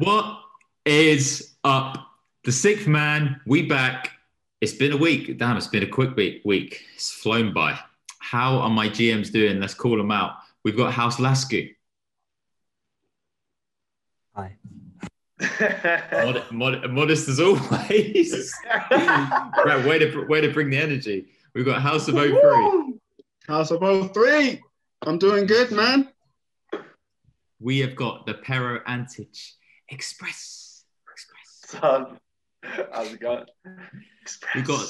What is up? The sixth man, we back. It's been a week. Damn, it's been a quick week. Week. It's flown by. How are my GMs doing? Let's call them out. We've got House Lasky. Hi. Mod- mod- modest as always. right, way to way to bring the energy. We've got House of O3. House of O3. I'm doing good, man. We have got the Pero Antich Express. Express. Son, how's it going? We got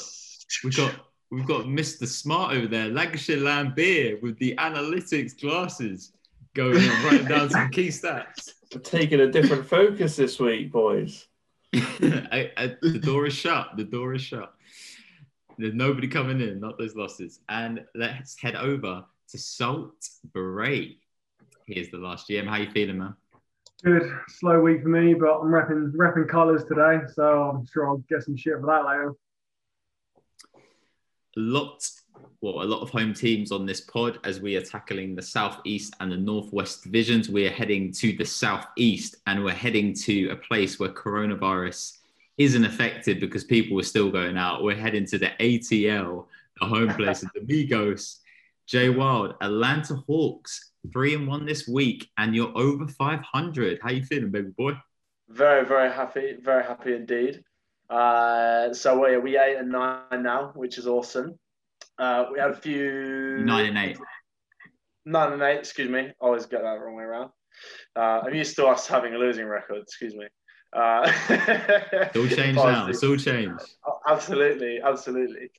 we got we've got Mr. Smart over there, Lancashire Land Beer with the analytics glasses going and writing down some key stats. We're taking a different focus this week, boys. I, I, the door is shut. The door is shut. There's nobody coming in, not those losses. And let's head over to Salt Beret. Here's the last GM. How you feeling, man? Good, slow week for me, but I'm repping repping colours today, so I'm sure I'll get some shit for that later. A lot, well, a lot of home teams on this pod as we are tackling the southeast and the northwest divisions. We are heading to the southeast, and we're heading to a place where coronavirus isn't affected because people are still going out. We're heading to the ATL, the home place of the Migos. Jay Wild, Atlanta Hawks, three and one this week, and you're over 500. How you feeling, baby boy? Very, very happy. Very happy indeed. Uh, so we're we eight and nine now, which is awesome. Uh, we had a few Nine and eight. nine and eight. Excuse me, I always get that wrong way around. Uh, I'm used to us having a losing record. Excuse me. Uh, It's all changed now. It's all changed. Oh, Absolutely, absolutely.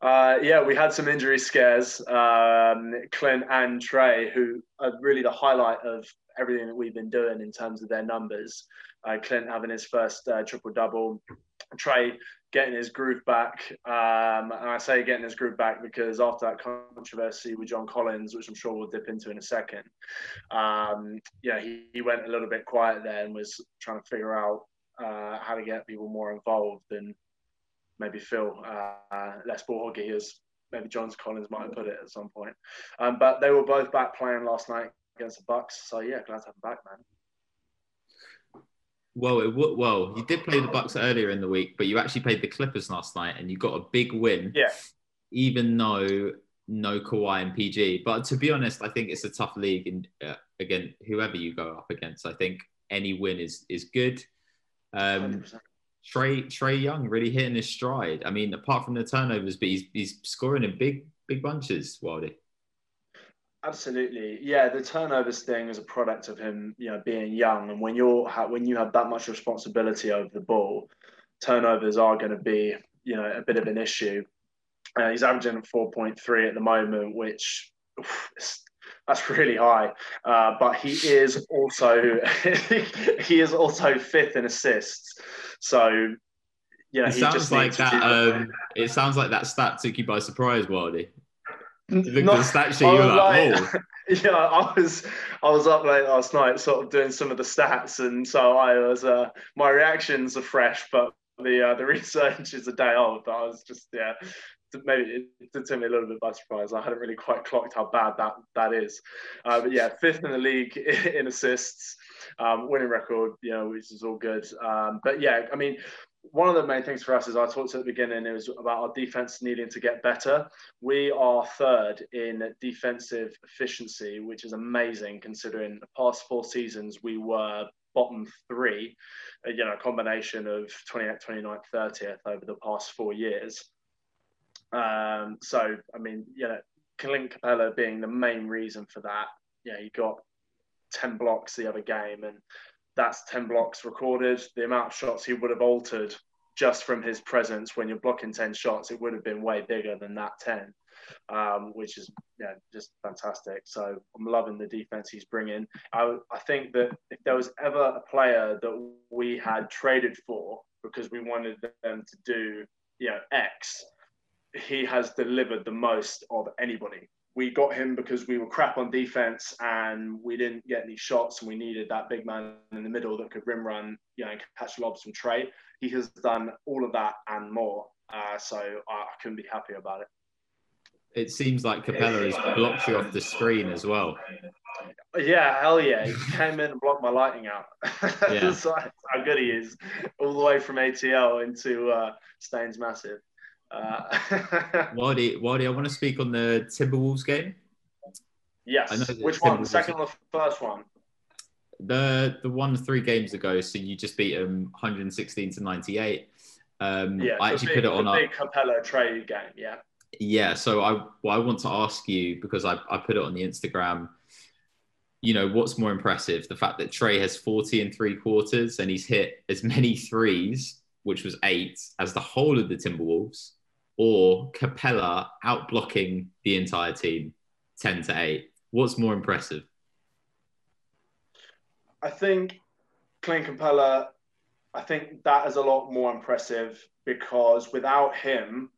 Uh, yeah, we had some injury scares. Um, Clint and Trae, who are really the highlight of everything that we've been doing in terms of their numbers. Uh, Clint having his first uh, triple double, Trae getting his groove back. Um, and I say getting his groove back because after that controversy with John Collins, which I'm sure we'll dip into in a second, um, yeah, he, he went a little bit quiet there and was trying to figure out uh, how to get people more involved and maybe feel uh, less ball as maybe John Collins might have put it at some point. Um, but they were both back playing last night against the Bucks. So yeah, glad to have them back, man. Well, it, well, you did play the Bucks earlier in the week, but you actually played the Clippers last night, and you got a big win. Yeah. Even though no Kawhi and PG, but to be honest, I think it's a tough league, and uh, again, whoever you go up against, I think any win is is good. Um, 100%. Trae Trae Young really hitting his stride. I mean, apart from the turnovers, but he's he's scoring in big big bunches. Wildy. Absolutely, yeah. The turnovers thing is a product of him, you know, being young, and when you're ha- when you have that much responsibility over the ball, turnovers are going to be, you know, a bit of an issue. Uh, he's averaging 4.3 at the moment, which oof, that's really high. Uh, but he is also he is also fifth in assists. So, yeah, It he sounds just like that. Um, it sounds like that stat took you by surprise, Wildy. At Not- the stat sheet, you were like, like- "Oh, yeah, I was I was up late last night, sort of doing some of the stats, and so I was uh, my reactions are fresh, but the uh, the research is a day old. But I was just yeah, maybe it, it took me a little bit by surprise. I hadn't really quite clocked how bad that that is. Uh, but yeah, fifth in the league in assists, um, winning record, you know, which is all good. Um, but yeah, I mean. One of the main things for us is I talked at the beginning, it was about our defense needing to get better. We are third in defensive efficiency, which is amazing considering the past four seasons we were bottom three, uh, you know, a combination of 28th, 29th, 30th over the past four years. Um, so, I mean, you know, Clint Capela being the main reason for that. Yeah, he got 10 blocks the other game, and that's 10 blocks recorded. The amount of shots he would have altered just from his presence when you're blocking 10 shots, it would have been way bigger than that 10, um, which is yeah, just fantastic. So I'm loving the defense he's bringing. I, I think that if there was ever a player that we had traded for because we wanted them to do you know, X, he has delivered the most of anybody. We got him because we were crap on defense and we didn't get any shots, and we needed that big man in the middle that could rim run, you know, catch lobs from Trae. He has done all of that and more. Uh, so I, couldn't be happier about it. It seems like Capela has blocked you off the screen as well. Yeah, hell yeah. He came in and blocked my lighting out. Yeah. That's how good he is. All the way from ATL into uh, Staines Massive. Uh, Waddy, I want to speak on the Timberwolves game. Yes. Which one? The second or the first one? The the one three games ago, so you just beat them 116 to 98. Um, Yeah. I actually big, put it on a big Capela trade game. Yeah. Yeah, so I well, I want to ask you because I, I put it on the Instagram. You know, what's more impressive? The fact that Trae has 40 and three quarters and he's hit as many threes, which was eight, as the whole of the Timberwolves, or Capela out blocking the entire team 10 to 8. What's more impressive? I think Clint Capela, I think that is a lot more impressive because without him,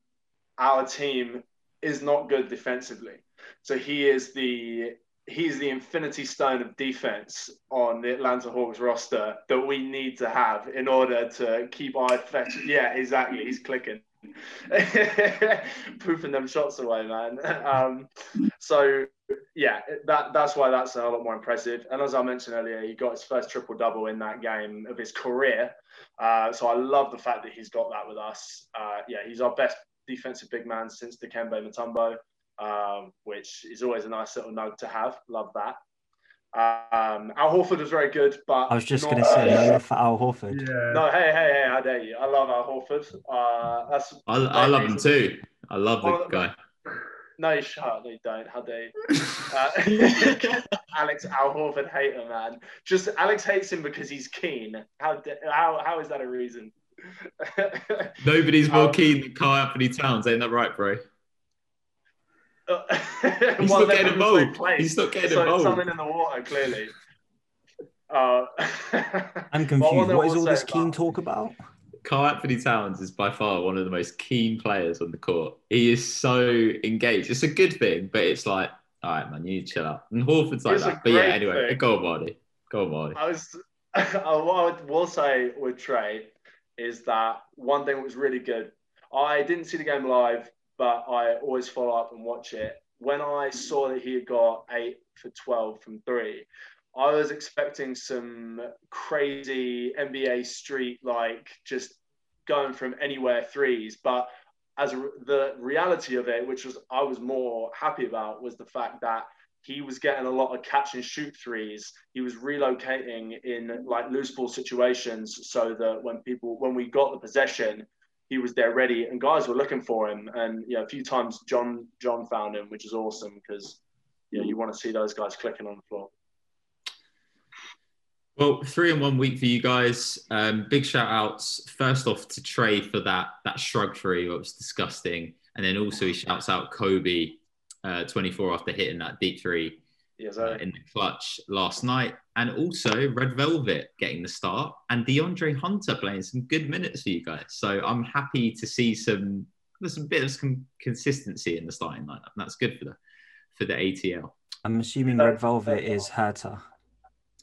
our team is not good defensively. So he is the he's the infinity stone of defense on the Atlanta Hawks roster that we need to have in order to keep our effect. Yeah, exactly. He's clicking. Poofing them shots away, man. Um, so yeah, that that's why that's a lot more impressive. And as I mentioned earlier, he got his first triple double in that game of his career. Uh, so I love the fact that he's got that with us. Uh, yeah, he's our best defensive big man since Dikembe Mutombo, um, which is always a nice little note to have. Love that. Um, Al Horford was very good, but I was just going to say, no love for Al Horford. Yeah. No, hey, hey, hey! How dare you? I love Al Horford. Uh, that's I, I love him too. I love the Well, guy. no, you shut up. No, you don't. How dare you? Uh, Alex Al Horford hater, man. Just Alex hates him because he's keen. How how how is that a reason? Nobody's more Um, keen than Karl Anthony Towns, ain't that right, bro? He's Well, not getting from the same involved. place. He's not getting so involved. something in the water, clearly. Uh, I'm confused. what What is all this keen about- talk about? Karl Anthony Towns is by far one of the most keen players on the court. He is so engaged. It's a good thing, but it's like, all right, man, you need to chill out. And Horford's like It's that. But yeah, anyway, thing. go on, Marty. Go on, Marty. I was, what I will say with Trae is that one thing that was really good. I didn't see the game live, but I always follow up and watch it. When I saw that he had got eight for 12 from three, I was expecting some crazy NBA street, like just going from anywhere threes. But as the reality of it, which was I was more happy about, was the fact that he was getting a lot of catch and shoot threes. He was relocating in like loose ball situations so that when people when we got the possession, he was there ready and guys were looking for him. And yeah, a few times John John found him, which is awesome because yeah, you want to see those guys clicking on the floor. Well, three in one week for you guys. Um, big shout outs first off to Trae for that that shrug three. It was disgusting. And then also he shouts out Kobe, uh, 24 after hitting that deep three Yeah, uh, in the clutch last night. And also Red Velvet getting the start and DeAndre Hunter playing some good minutes for you guys. So I'm happy to see some there's some bit of some consistency in the starting lineup. And that's good for the for the ATL. I'm assuming Red Velvet is Huerter.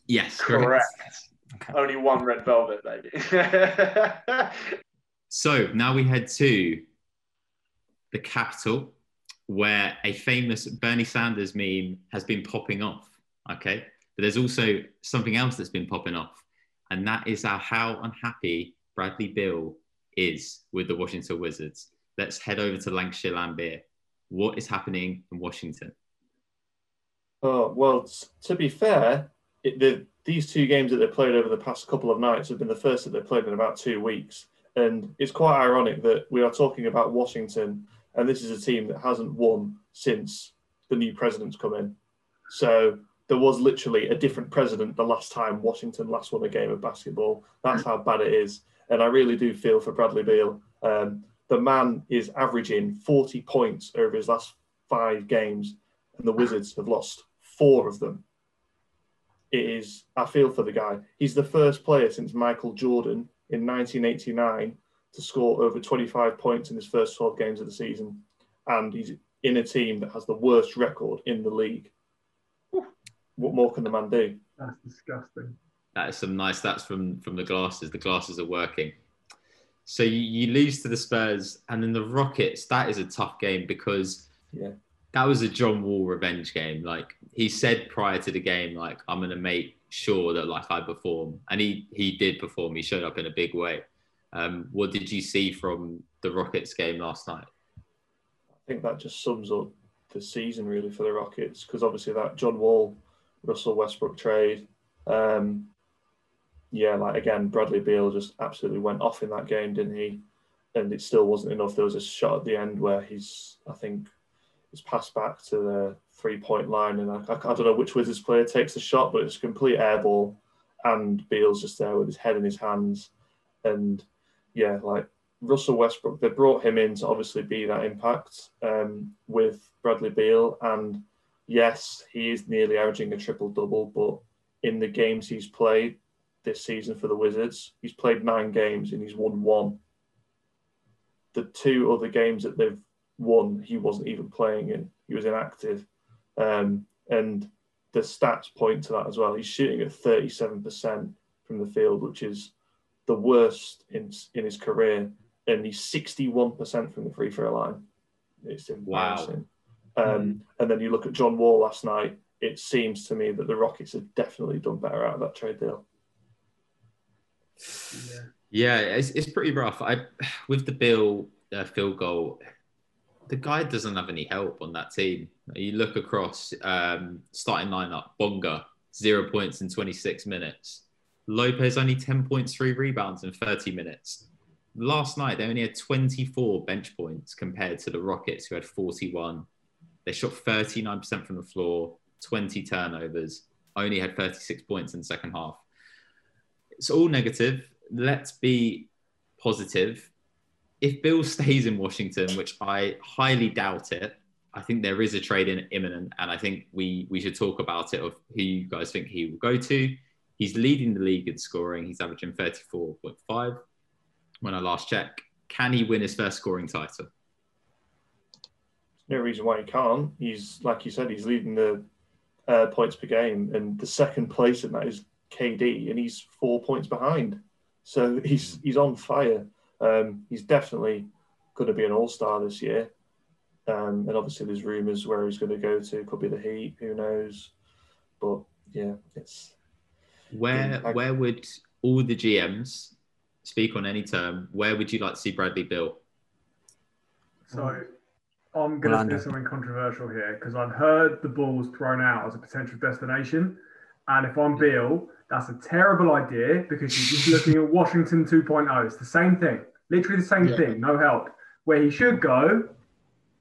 Yes, correct. Okay. Only one red velvet, baby. So now we head to the capital, where a famous Bernie Sanders meme has been popping off. Okay. But there's also something else that's been popping off, and that is how unhappy Bradley Beal is with the Washington Wizards. Let's head over to Lancashire Lambert. What is happening in Washington? Oh, well, to be fair, it, the, these two games that they've played over the past couple of nights have been the first that they've played in about two weeks. And it's quite ironic that we are talking about Washington, and this is a team that hasn't won since the new president's come in. So there was literally a different president the last time Washington last won a game of basketball. That's how bad it is. And I really do feel for Bradley Beal. Um, the man is averaging 40 points over his last five games, and the Wizards have lost four of them. It is, I feel for the guy. He's the first player since Michael Jordan in 1989 to score over 25 points in his first 12 games of the season. And he's in a team that has the worst record in the league. What more can the man do? That's disgusting. That is some nice stats from from the glasses. The glasses are working. So you, you lose to the Spurs and then the Rockets. That is a tough game because Yeah. That was a John Wall revenge game. Like he said prior to the game, like I'm gonna make sure that like I perform, and he he did perform. He showed up in a big way. Um, what did you see from the Rockets game last night? I think that just sums up the season really for the Rockets because obviously that John Wall, Russell Westbrook trade, um, yeah, like again, Bradley Beal just absolutely went off in that game, didn't he? And it still wasn't enough. There was a shot at the end where he's, I think, was passed back to the three point line, and I, I don't know which Wizards player takes the shot, but it's a complete airball, and Beal's just there with his head in his hands, and yeah, like Russell Westbrook, they brought him in to obviously be that impact um, with Bradley Beal, and yes, he is nearly averaging a triple double, but in the games he's played this season for the Wizards, he's played nine games and he's won one. The two other games that they've won, he wasn't even playing in; he was inactive, um, and the stats point to that as well. He's shooting at thirty-seven percent from the field, which is the worst in in his career, and he's sixty-one percent from the free throw line. It's embarrassing. Wow. Um, and then you look at John Wall last night. It seems to me that the Rockets have definitely done better out of that trade deal. Yeah, yeah it's, it's pretty rough. I with the Beal uh, field goal, the guy doesn't have any help on that team. You look across um, starting lineup: Bonga zero points in 26 minutes. Lopez only 10 points, three rebounds in 30 minutes. Last night, they only had 24 bench points compared to the Rockets, who had 41. They shot 39% from the floor, 20 turnovers, only had 36 points in the second half. It's all negative. Let's be positive. If Beal stays in Washington, which I highly doubt it, I think there is a trade in imminent, and I think we we should talk about it of who you guys think he will go to. He's leading the league in scoring. He's averaging 34.5 when I last checked. Can he win his first scoring title? There's no reason why he can't. He's like you said, he's leading the uh, points per game, and the second place in that is KD, and he's four points behind. So he's he's on fire. Um, he's definitely going to be an All Star this year. Um, and obviously, there's rumours where he's going to go to. Could be the Heat. Who knows? But yeah, it's where yeah, where would all the GMs speak on any term? Where would you like to see Bradley Beal? So I'm going to do something controversial here because I've heard the Bulls thrown out as a potential destination, and if I'm Beal, that's a terrible idea because you're just looking at Washington 2.0. It's the same thing, literally the same yeah. thing. No help. Where he should go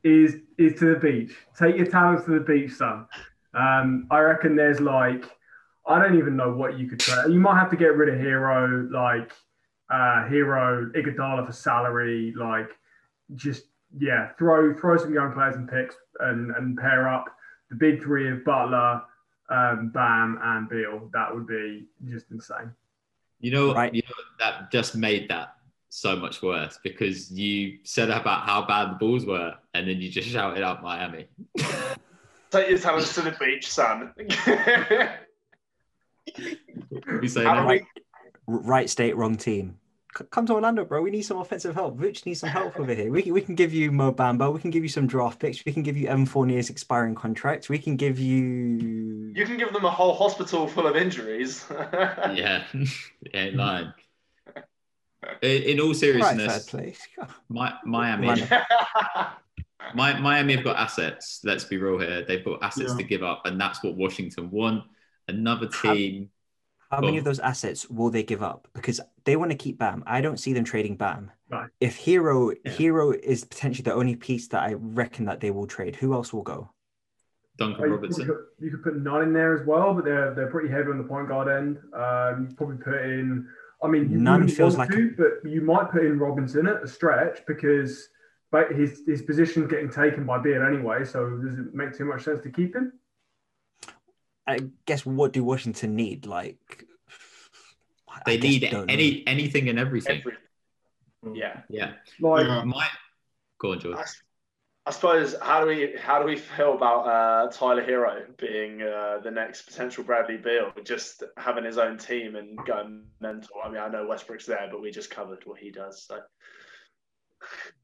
is is to the beach. Take your talents to the beach, son. Um, I reckon there's like I don't even know what you could trade. You might have to get rid of Herro, like uh, Herro Iguodala for salary, like just yeah, throw throw some young players and picks and and pair up the big three of Butler, um, Bam, and Beal. That would be just insane. You know, right. you know that just made that so much worse because you said about how bad the Bulls were, and then you just shouted out Miami. Take your talents to the beach, son. we say right, right state, wrong team. come to Orlando, bro. We need some offensive help. Rich needs some help over here. We can, we can give you Mo Bamba. We can give you some draft picks. We can give you Evan Fournier's expiring contract. We can give you. You can give them a whole hospital full of injuries. yeah, yeah, line. In, in all seriousness, right, my, Miami, my, Miami have got assets. Let's be real here. They've got assets yeah. to give up, and that's what Washington want another team. How, how many of those assets will they give up? Because they want to keep Bam. I don't see them trading Bam. Right. If Herro yeah. Herro is potentially the only piece that I reckon that they will trade, who else will go? Duncan oh, Robinson. You could, you could, put Nunn in there as well, but they're they're pretty heavy on the point guard end. Um, you probably put in. I mean, Nunn feels like. To, a... But you might put in Robinson at a stretch because, but his his position's getting taken by Beal anyway. So does it make too much sense to keep him? I guess what do Washington need? Like they need any know. anything and everything. everything. Yeah, yeah. Like my go on, George. I, I, suppose how do we how do we feel about uh, Tyler Herro being uh, the next potential Bradley Beal, just having his own team and going mental? I mean, I know Westbrook's there, but we just covered what he does. So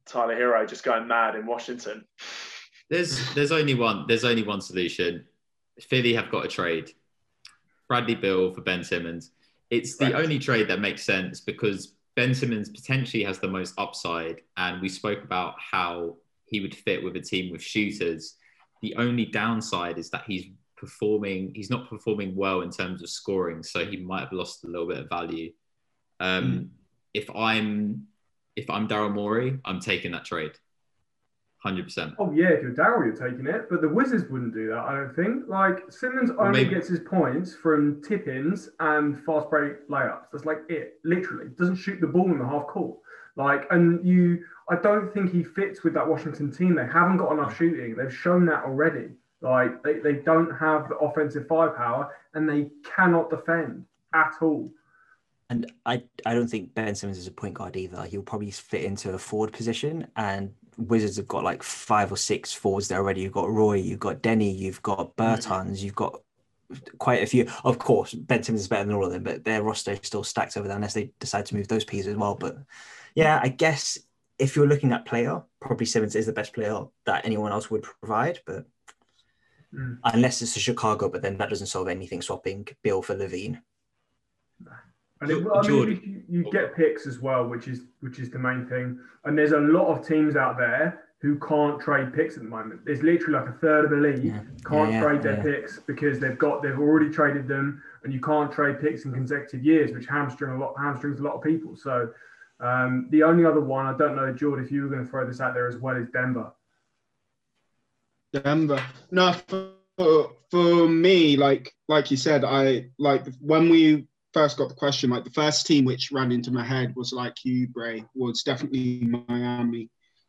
Tyler Herro just going mad in Washington. There's there's only one there's only one solution. Philly have got a trade. Bradley Beal for Ben Simmons. It's the Right. only trade that makes sense because Ben Simmons potentially has the most upside, and we spoke about how he would fit with a team with shooters. The only downside is that he's performing. He's not performing well in terms of scoring, so he might have lost a little bit of value. Um, If I'm if I'm Daryl Morey, I'm taking that trade, hundred percent. Oh yeah, if you're Daryl, you're taking it. But the Wizards wouldn't do that, I don't think. Like Simmons only maybe- gets his points from tip-ins and fast break layups. That's like it. Literally, doesn't shoot the ball in the half court. Like, and you, I don't think he fits with that Washington team. They haven't got enough shooting. They've shown that already. Like, they, they don't have the offensive firepower, and they cannot defend at all. And I, I don't think Ben Simmons is a point guard either. He'll probably fit into a forward position. And Wizards have got like five or six forwards there already. You've got Roy, you've got Deni, you've got Bertans, you've got quite a few. Of course, Ben Simmons is better than all of them, but their roster is still stacked over there unless they decide to move those pieces as well. But yeah, I guess if you're looking at player, probably Simmons is the best player that anyone else would provide. But Mm. unless it's a Chicago, but then that doesn't solve anything swapping Beal for LaVine. And it, I mean, you, you get picks as well, which is which is the main thing. And there's a lot of teams out there who can't trade picks at the moment. There's literally like a third of the league Yeah. can't Yeah, yeah, trade their yeah. picks because they've got they've already traded them, and you can't trade picks in consecutive years, which hamstring a lot hamstrings a lot of people. So um, the only other one I don't know, Jordan, if you were going to throw this out there as well, is Denver. Denver. No, for, for, for me, like like you said, I like when we first got the question, like the first team which ran into my head was like you, Bray, was definitely Miami.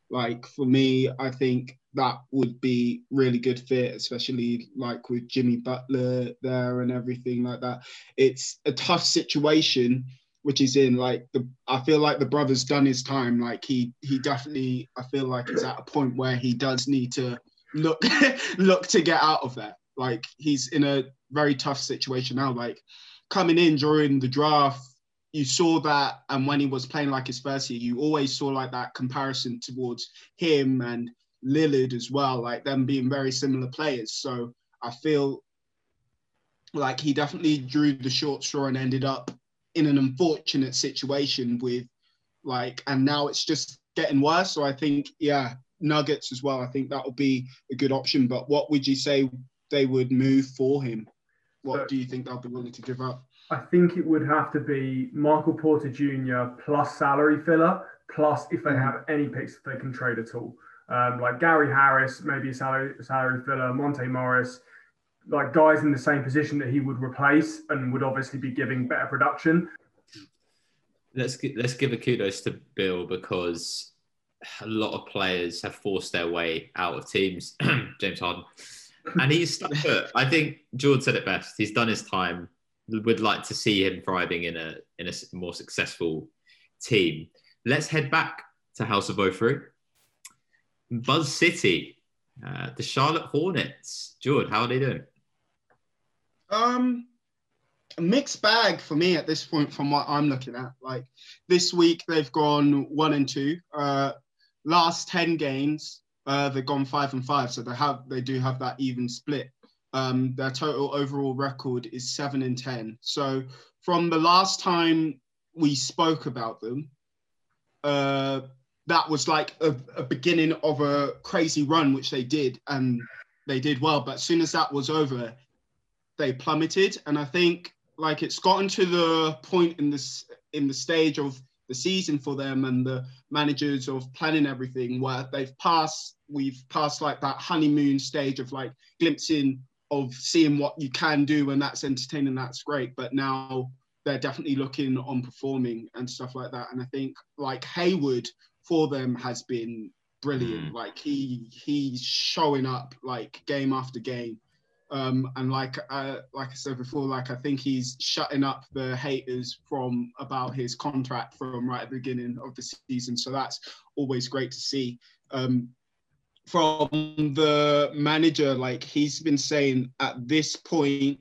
Like for me, I think that would be really good fit, especially like with Jimmy Butler there and everything like that. It's a tough situation, which is in like the I feel like the brother's done his time. Like he he definitely I feel like he's at a point where he does need to look look to get out of that. Like he's in a very tough situation now. Like coming in during the draft, you saw that, and when he was playing like his first year, you always saw like that comparison towards him and Lillard as well, like them being very similar players. So I feel like he definitely drew the short straw and ended up in an unfortunate situation with like, and now it's just getting worse. So I think, yeah, Nuggets as well. I think that would be a good option. But what would you say they would move for him? What So- do you think they'll be willing to give up? I think it would have to be Michael Porter Jr. plus salary filler, plus if they have any picks that they can trade at all. Um, like Gary Harris, maybe a salary salary filler, Monte Morris, like guys in the same position that he would replace and would obviously be giving better production. Let's let's give a kudos to Beal because a lot of players have forced their way out of teams. James Harden, and he's stuck put. I think George said it best. He's done his time. Would like to see him thriving in a in a more successful team. Let's head back to House of O3. Buzz City, uh, the Charlotte Hornets. George, how are they doing? Um, a mixed bag for me at this point from what I'm looking at. Like this week they've gone one and two. Uh, last ten games uh, they've gone five and five, so they have they do have that even split. Um, their total overall record is seven and ten. So from the last time we spoke about them, uh, that was like a, a beginning of a crazy run, which they did, and they did well. But as soon as that was over, they plummeted and i think like it's gotten to the point in this in the stage of the season for them and the managers of planning everything where they've passed we've passed like that honeymoon stage of like glimpsing of seeing what you can do and that's entertaining that's great. But now they're definitely looking on performing and stuff like that. And i think like Hayward for them has been brilliant. Mm. like he he's showing up like game after game um, and like uh, like I said before, like I think he's shutting up the haters from about his contract from right at the beginning of the season. So that's always great to see. Um, from the manager, like he's been saying at this point,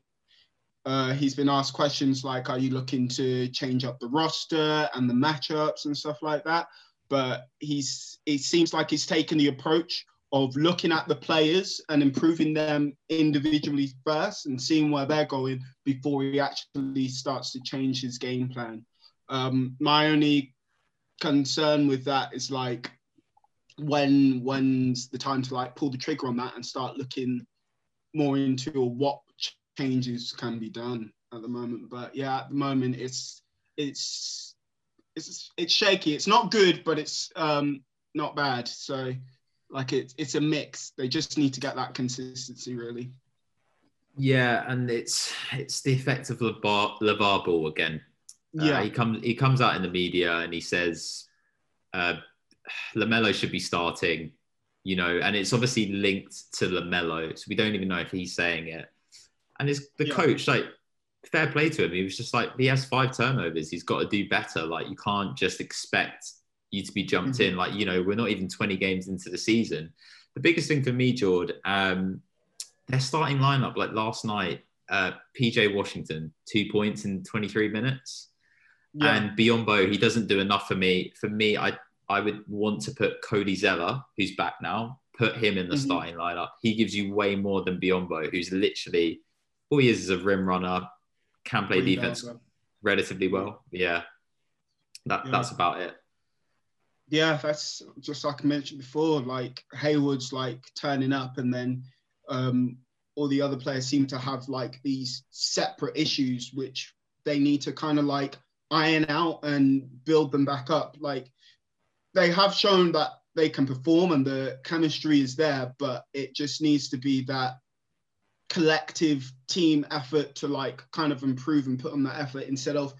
uh, he's been asked questions like, "Are you looking to change up the roster and the matchups and stuff like that?" But he's it seems like he's taken the approach of looking at the players and improving them individually first and seeing where they're going before he actually starts to change his game plan. Um, my only concern with that is like when when's the time to like pull the trigger on that and start looking more into what changes can be done at the moment. But yeah, at the moment it's it's it's it's shaky. It's not good, but it's um, not bad. So like it's it's a mix. They just need to get that consistency really. Yeah, and it's it's the effect of LaVar, LaVar Ball again. Uh, yeah, he comes he comes out in the media and he says uh, Lamelo should be starting, you know, and it's obviously linked to Lamelo, so we don't even know if he's saying it. And it's the yeah. coach, like fair play to him. He was just like he has five turnovers. He's got to do better. Like you can't just expect you to be jumped mm-hmm. in. Like you know, we're not even 20 games into the season. The biggest thing for me, George, um, their starting lineup. Like last night, uh, PJ Washington, two points in 23 minutes. Yeah. And Biyombo, he doesn't do enough for me. For me, I I would want to put Cody Zeller, who's back now, put him in the mm-hmm. starting lineup. He gives you way more than Biyombo, who's literally all he is is a rim runner, can play defense relatively well. Yeah. That, yeah. That's about it. Yeah, that's just like I mentioned before. Like Hayward's like turning up, and then um, all the other players seem to have like these separate issues which they need to kind of like iron out and build them back up. Like they have shown that they can perform and the chemistry is there, but it just needs to be that collective team effort to like kind of improve and put on that effort instead of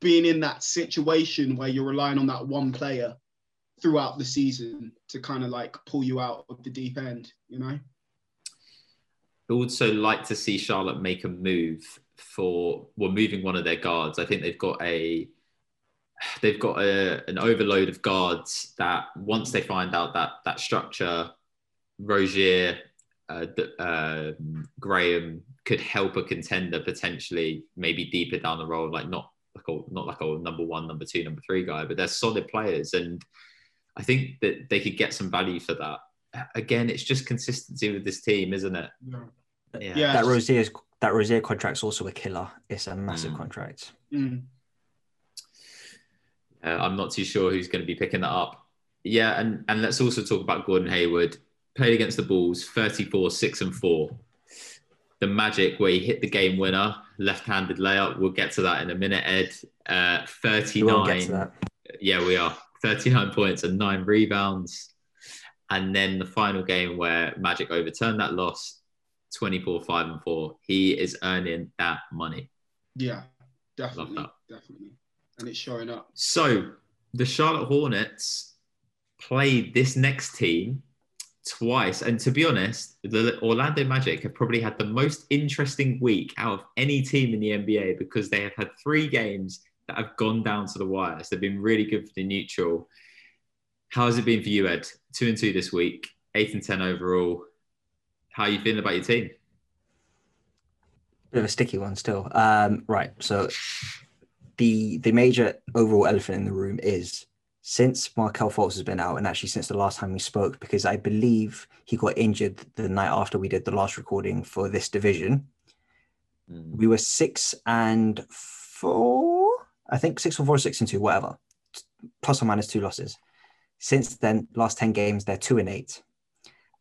being in that situation where you're relying on that one player throughout the season to kind of like pull you out of the deep end, you know? I would also like to see Charlotte make a move for well moving one of their guards. I think they've got a they've got a, an overload of guards that once they find out that that structure, Rozier, uh, uh, Graham could help a contender potentially, maybe deeper down the road, like not like a not like a number one, number two, number three guy, but they're solid players, and I think that they could get some value for that. Again, it's just consistency with this team, isn't it? Yeah. Yeah, yeah that Rozier's that Rozier contract's also a killer. It's a massive mm. contract. Mm. Uh, I'm not too sure who's going to be picking that up. Yeah, and and let's also talk about Gordon Hayward. Played against the Bulls, 34, six and four. The Magic where he hit the game winner, left-handed layup. We'll get to that in a minute, Ed. Uh, 39. Yeah, we are. 39 points and nine rebounds. And then the final game where Magic overturned that loss, 24, 5 and 4. He is earning that money. Yeah, definitely. That. Definitely and it's showing up. So the Charlotte Hornets played this next team twice. And to be honest, the Orlando Magic have probably had the most interesting week out of any team in the NBA because they have had three games that have gone down to the wire. So they've been really good for the neutral. How has it been for you, Ed? Two and two this week, eight and ten overall. How are you feeling about your team? Bit of a sticky one still. Um, right. So the the major overall elephant in the room is since Markelle Fultz has been out, and actually since the last time we spoke, because I believe he got injured the night after we did the last recording for this division. Mm. We were six and four, I think six or four, six and two, whatever, plus or minus two losses. Since then, last ten games, they're two and eight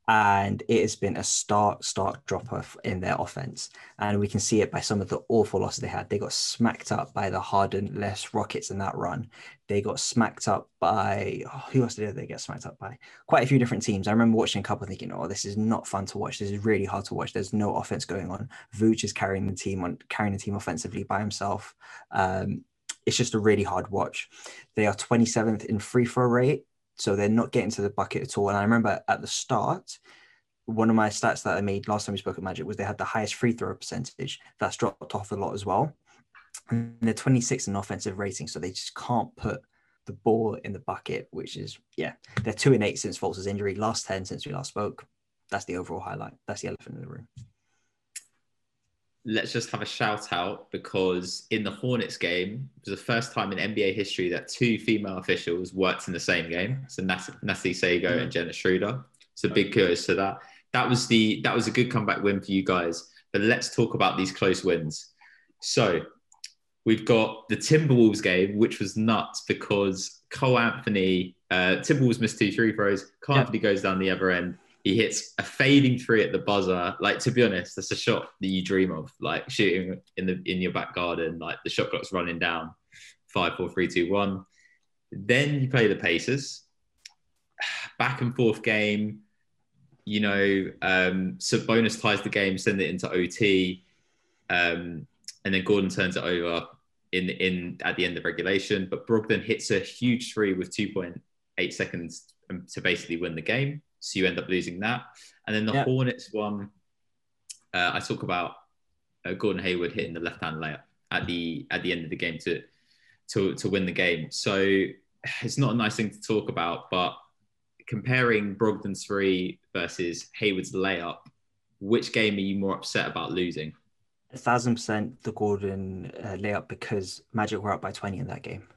and it has been a stark, stark drop off in their offense. And we can see it by some of the awful losses they had. They got smacked up by the hardened less Rockets in that run. They got smacked up by oh, who else did they get smacked up by? Quite a few different teams. I remember watching a couple thinking, oh, this is not fun to watch. This is really hard to watch. There's no offense going on. Vooch is carrying the team on carrying the team offensively by himself. Um, it's just a really hard watch. They are 27th in free throw rate so they're not getting to the bucket at all. And I remember at the start, one of my stats that I made last time we spoke at Magic was they had the highest free throw percentage. That's dropped off a lot as well. And they're 26 in offensive rating, so they just can't put the ball in the bucket, which is yeah, they're two and eight since Fultz's injury, last 10 since we last spoke. That's the overall highlight. That's the elephant in the room let's just have a shout out because in the Hornets game, it was the first time in NBA history that two female officials worked in the same game. So Nat- Natalie Sago mm-hmm. and Jenna Schroeder. So big kudos to that. That was the that was a good comeback win for you guys. But let's talk about these close wins. So we've got the Timberwolves game, which was nuts because Cole Anthony, uh, Timberwolves missed two free throws. Cole yeah. Anthony goes down the other end. He hits a fading three at the buzzer. Like to be honest, that's a shot that you dream of, like shooting in the in your back garden. Like the shot clock's running down, five, four, three, two, one. Then you play the Pacers. Back and forth game. You know, um, Sabonis ties the game, send it into OT, um, and then Gordon turns it over in in at the end of regulation. But Brogdon hits a huge three with 2.8 seconds to basically win the game. So you end up losing that. And then the yep. Hornets one, uh, I talk about uh, Gordon Hayward hitting the left hand layup at the at the end of the game to to to win the game. So it's not a nice thing to talk about, but comparing Brogdon's three versus Hayward's layup, which game are you more upset about losing? A thousand percent the Gordon uh, layup because Magic were up by 20 in that game.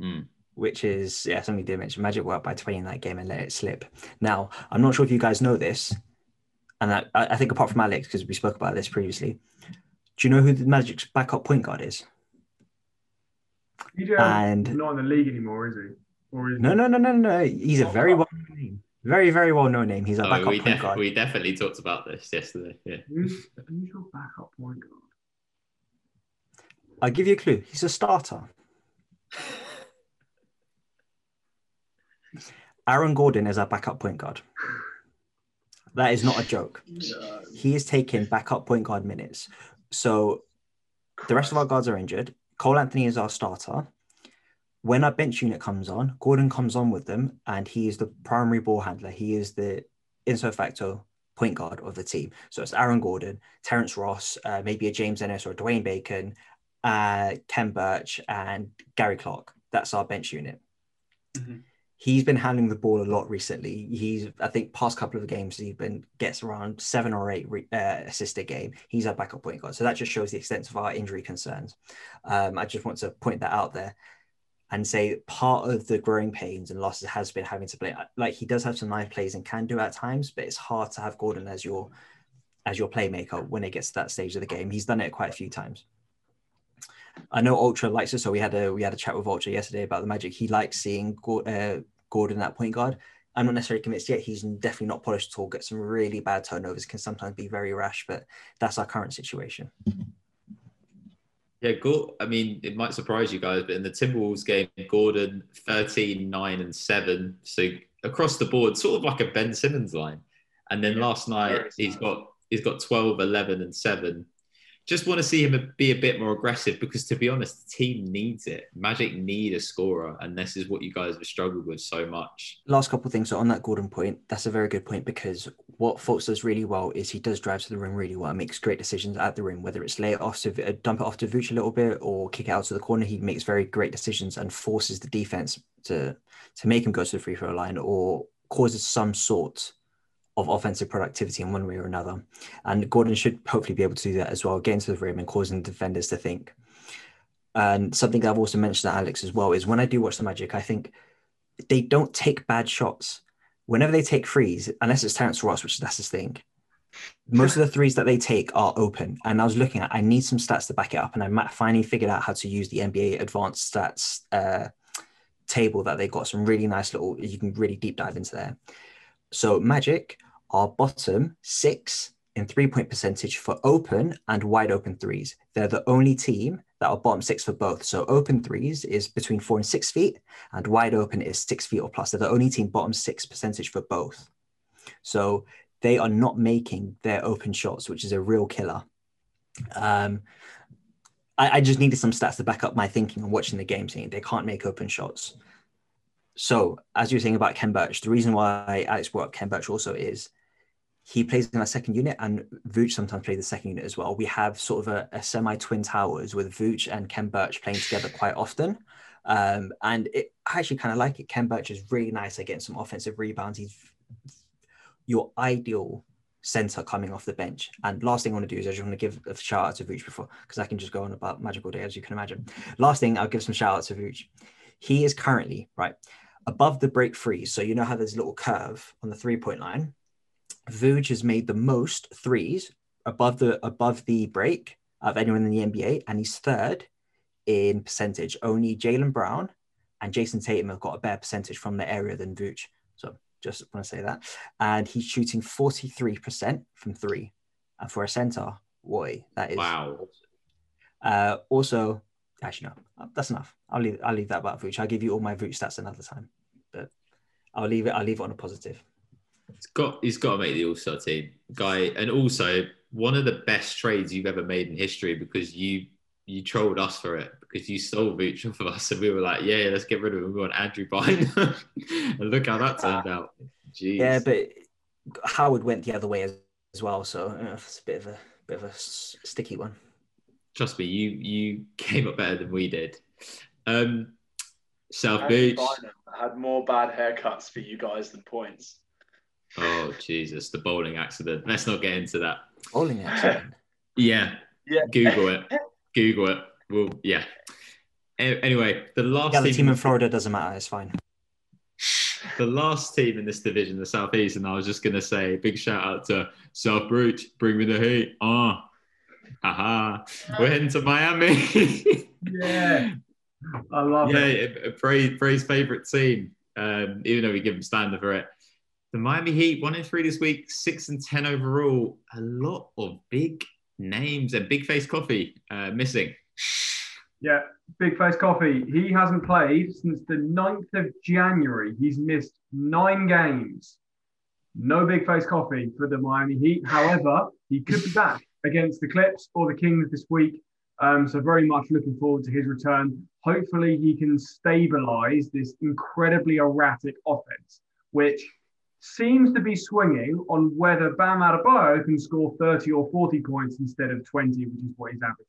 Mm. Which is, yeah, something you did mention. Magic were up by 20 in that game and let it slip. Now, I'm not sure if you guys know this, and I, I think apart from Alex, because we spoke about this previously, do you know who the Magic's backup point guard is? and not in the league anymore, is he? Or is no, no, no, no, no. He's a oh, very oh. well known name. Very, very well known name. He's a oh, backup we point def- guard. We definitely talked about this yesterday. Yeah. Who's, who's your backup point guard? I'll give you a clue. He's a starter. Aaron Gordon is our backup point guard. That is not a joke. He is taking backup point guard minutes. So the rest of our guards are injured. Cole Anthony is our starter. When our bench unit comes on, Gordon comes on with them, and he is the primary ball handler. He is the in facto point guard of the team. So it's Aaron Gordon, Terrence Ross, uh, maybe a James Ennis or Dwayne Bacon, uh, Khem Birch, and Gary Clark. That's our bench unit. Mm-hmm he's been handling the ball a lot recently. He's, I think, past couple of games, he's been gets around seven or eight re, uh, assists a game. He's our backup point guard, so that just shows the extent of our injury concerns. Um, I just want to point that out there and say part of the growing pains and losses has been having to play. Like he does have some nice plays and can do at times, but it's hard to have Gordon as your as your playmaker when it gets to that stage of the game. He's done it quite a few times. I know Ultra likes it, so we had a we had a chat with Ultra yesterday about the Magic. He likes seeing uh, Gordon that point guard. I'm not necessarily convinced yet. He's definitely not polished at all. Get some really bad turnovers. Can sometimes be very rash, but that's our current situation. Yeah, Go- I mean, it might surprise you guys, but in the Timberwolves game, Gordon 13, 9, and 7. So across the board, sort of like a Ben Simmons line. And then yeah, last night he's got he's got 12, 11, and 7 just want to see him be a bit more aggressive because, to be honest, the team needs it. Magic need a scorer, and this is what you guys have struggled with so much. Last couple of things so on that Gordon point. That's a very good point because what Fultz does really well is he does drive to the rim really well and makes great decisions at the rim. Whether it's lay it off to uh, dump it off to Vooch a little bit or kick it out to the corner, he makes very great decisions and forces the defense to to make him go to the free throw line or causes some sort of offensive productivity in one way or another. And Gordon should hopefully be able to do that as well, getting to the rim and causing defenders to think. And something that I've also mentioned to Alex as well is when I do watch the Magic, I think they don't take bad shots. Whenever they take threes, unless it's Terrence Ross, which that's his thing, most of the threes that they take are open. And I was looking at, I need some stats to back it up. And I finally figured out how to use the NBA advanced stats uh, table that they got. Some really nice little, you can really deep dive into there. So Magic are bottom six in three point percentage for open and wide open threes. They're the only team that are bottom six for both. So open threes is between four and six feet, and wide open is six feet or plus. They're the only team bottom six percentage for both. So they are not making their open shots, which is a real killer. Um, I, I just needed some stats to back up my thinking and watching the game, saying they can't make open shots. So, as you were saying about Khem Birch, the reason why Alex brought up Khem Birch also is he plays in our second unit, and Vooch sometimes plays the second unit as well. We have sort of a, a semi twin towers with Vooch and Khem Birch playing together quite often. Um, and it, I actually kind of like it. Khem Birch is really nice at getting some offensive rebounds. He's your ideal center coming off the bench. And last thing I want to do is I just want to give a shout out to Vooch before, because I can just go on about magical day, as you can imagine. Last thing, I'll give some shout out to Vooch. He is currently, right, above the break free. So you know how there's a little curve on the three point line Vooch has made the most threes above the above the break of anyone in the NBA, and he's third in percentage. Only Jaylen Brown and Jayson Tatum have got a better percentage from the area than Vooch. So just want to say that. And he's shooting 43% from three. And for a center, boy, that is Wow. uh, also, actually, no, that's enough. I'll leave. I'll leave that about Vooch. I'll give you all my Vooch stats another time, but I'll leave it. I'll leave it on a positive. He's got he's got to make the All Star team, guy, and also one of the best trades you've ever made in history because you you trolled us for it because you stole Vooch off of us and we were like, yeah, let's get rid of him. We want Andrew Bynum, and look how that turned out. Jeez. Yeah, but Howard went the other way as, as well, so uh, it's a bit of a bit of a sticky one. trust me, you you came up better than we did. Um, South Andy Beach. Bynum had more bad haircuts for you guys than points. Oh Jesus, the bowling accident. Let's not get into that. Bowling accident. Yeah, Yeah. Google it. Google it. Well, yeah. Anyway, the last yeah, the team in Florida doesn't matter. It's fine. the last team in this division, the Southeast, and I was just gonna say big shout out to South Beach, bring me the heat. Ah, aha, we're heading to Miami. Yeah. I love yeah, it. Bray's Bray's favorite team. Um, even though we give him standard for it. The Miami Heat, one in three this week, six and ten overall. A lot of big names and big face coffee uh, missing. Yeah, Big Face Coffee. He hasn't played since the 9th of January. He's missed nine games. No Big Face Coffee for the Miami Heat. However, he could be back against the Clips or the Kings this week. Um, so very much looking forward to his return. Hopefully, he can stabilize this incredibly erratic offense, which seems to be swinging on whether Bam Adebayo can score 30 or 40 points instead of 20, which is what he's averaging.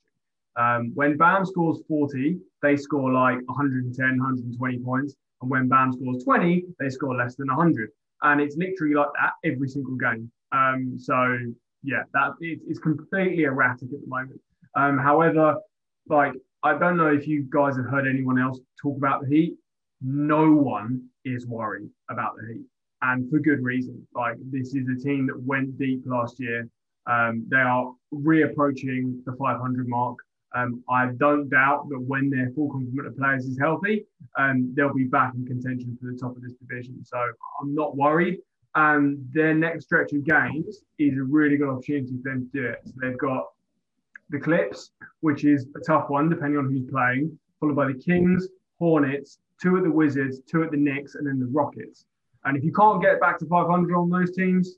Um, when Bam scores 40, they score like 110, 120 points. And when Bam scores 20, they score less than 100. And it's literally like that every single game. Um, so, yeah, that it, it's completely erratic at the moment. Um, however, like, I don't know if you guys have heard anyone else talk about the Heat. No one is worried about the Heat. And for good reason. Like, this is a team that went deep last year. Um, they are reapproaching the 500 mark. Um, I don't doubt that when their full complement of players is healthy, um, they'll be back in contention for the top of this division. So I'm not worried. And their next stretch of games is a really good opportunity for them to do it. So they've got the Clips, which is a tough one depending on who's playing, followed by the Kings, Hornets, two at the Wizards, two at the Knicks, and then the Rockets. And if you can't get back to 500 on those teams,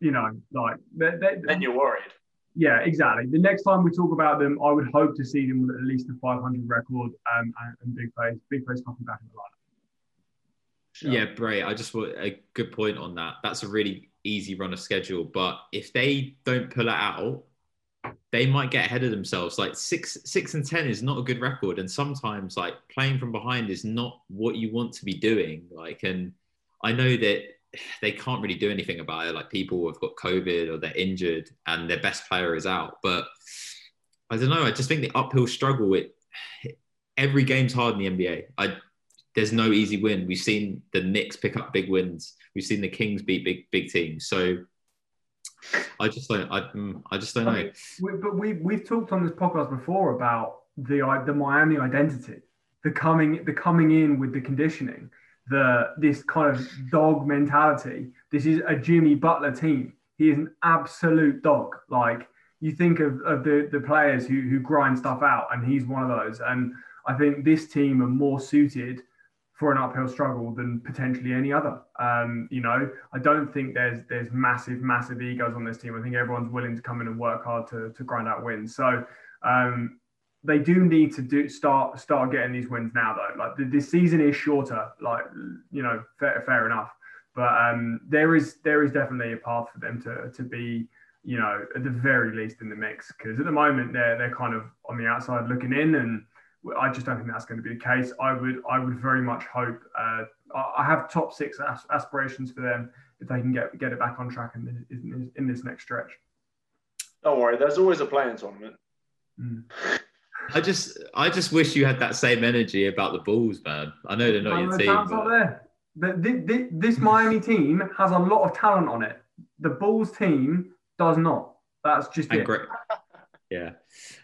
you know, like they, they, Then you're worried. yeah, exactly. The next time we talk about them, I would hope to see them with at least a 500 record um, and, and big face, big face coming back in the lineup. Yeah, Bray, I just want a good point on that. That's a really easy run of schedule. But if they don't pull it out, they might get ahead of themselves. Like six, six and ten is not a good record, and sometimes like playing from behind is not what you want to be doing. Like, and I know that they can't really do anything about it. Like people have got COVID or they're injured, and their best player is out. But I don't know. I just think the uphill struggle. It every game's hard in the NBA. I there's no easy win. We've seen the Knicks pick up big wins. We've seen the Kings beat big big teams. So I just don't. I, mm, I just don't know. but we we've talked on this podcast before about the the Miami identity, the coming the coming in with the conditioning, the this kind of dog mentality. This is a Jimmy Butler team. He is an absolute dog. Like you think of, of the the players who who grind stuff out, and he's one of those. And I think this team are more suited for an uphill struggle than potentially any other. Um, you know, I don't think there's there's massive, massive egos on this team. I think everyone's willing to come in and work hard to, to grind out wins. So um, they do need to do start start getting these wins now though. Like the, this season is shorter, like you know, fair, fair enough. But um, there is there is definitely a path for them to to be you know at the very least in the mix because at the moment they're they're kind of on the outside looking in and I just don't think that's going to be the case. I would, I would very much hope. Uh, I have top six aspirations for them if they can get get it back on track in, the, in, in this next stretch. Don't worry, there's always a play-in tournament. Mm. I just I just wish you had that same energy about the Bulls, man. I know they're not And your the team. but- there. The, the, the, this Miami team has a lot of talent on it. The Bulls team does not. That's just And it. great. Yeah.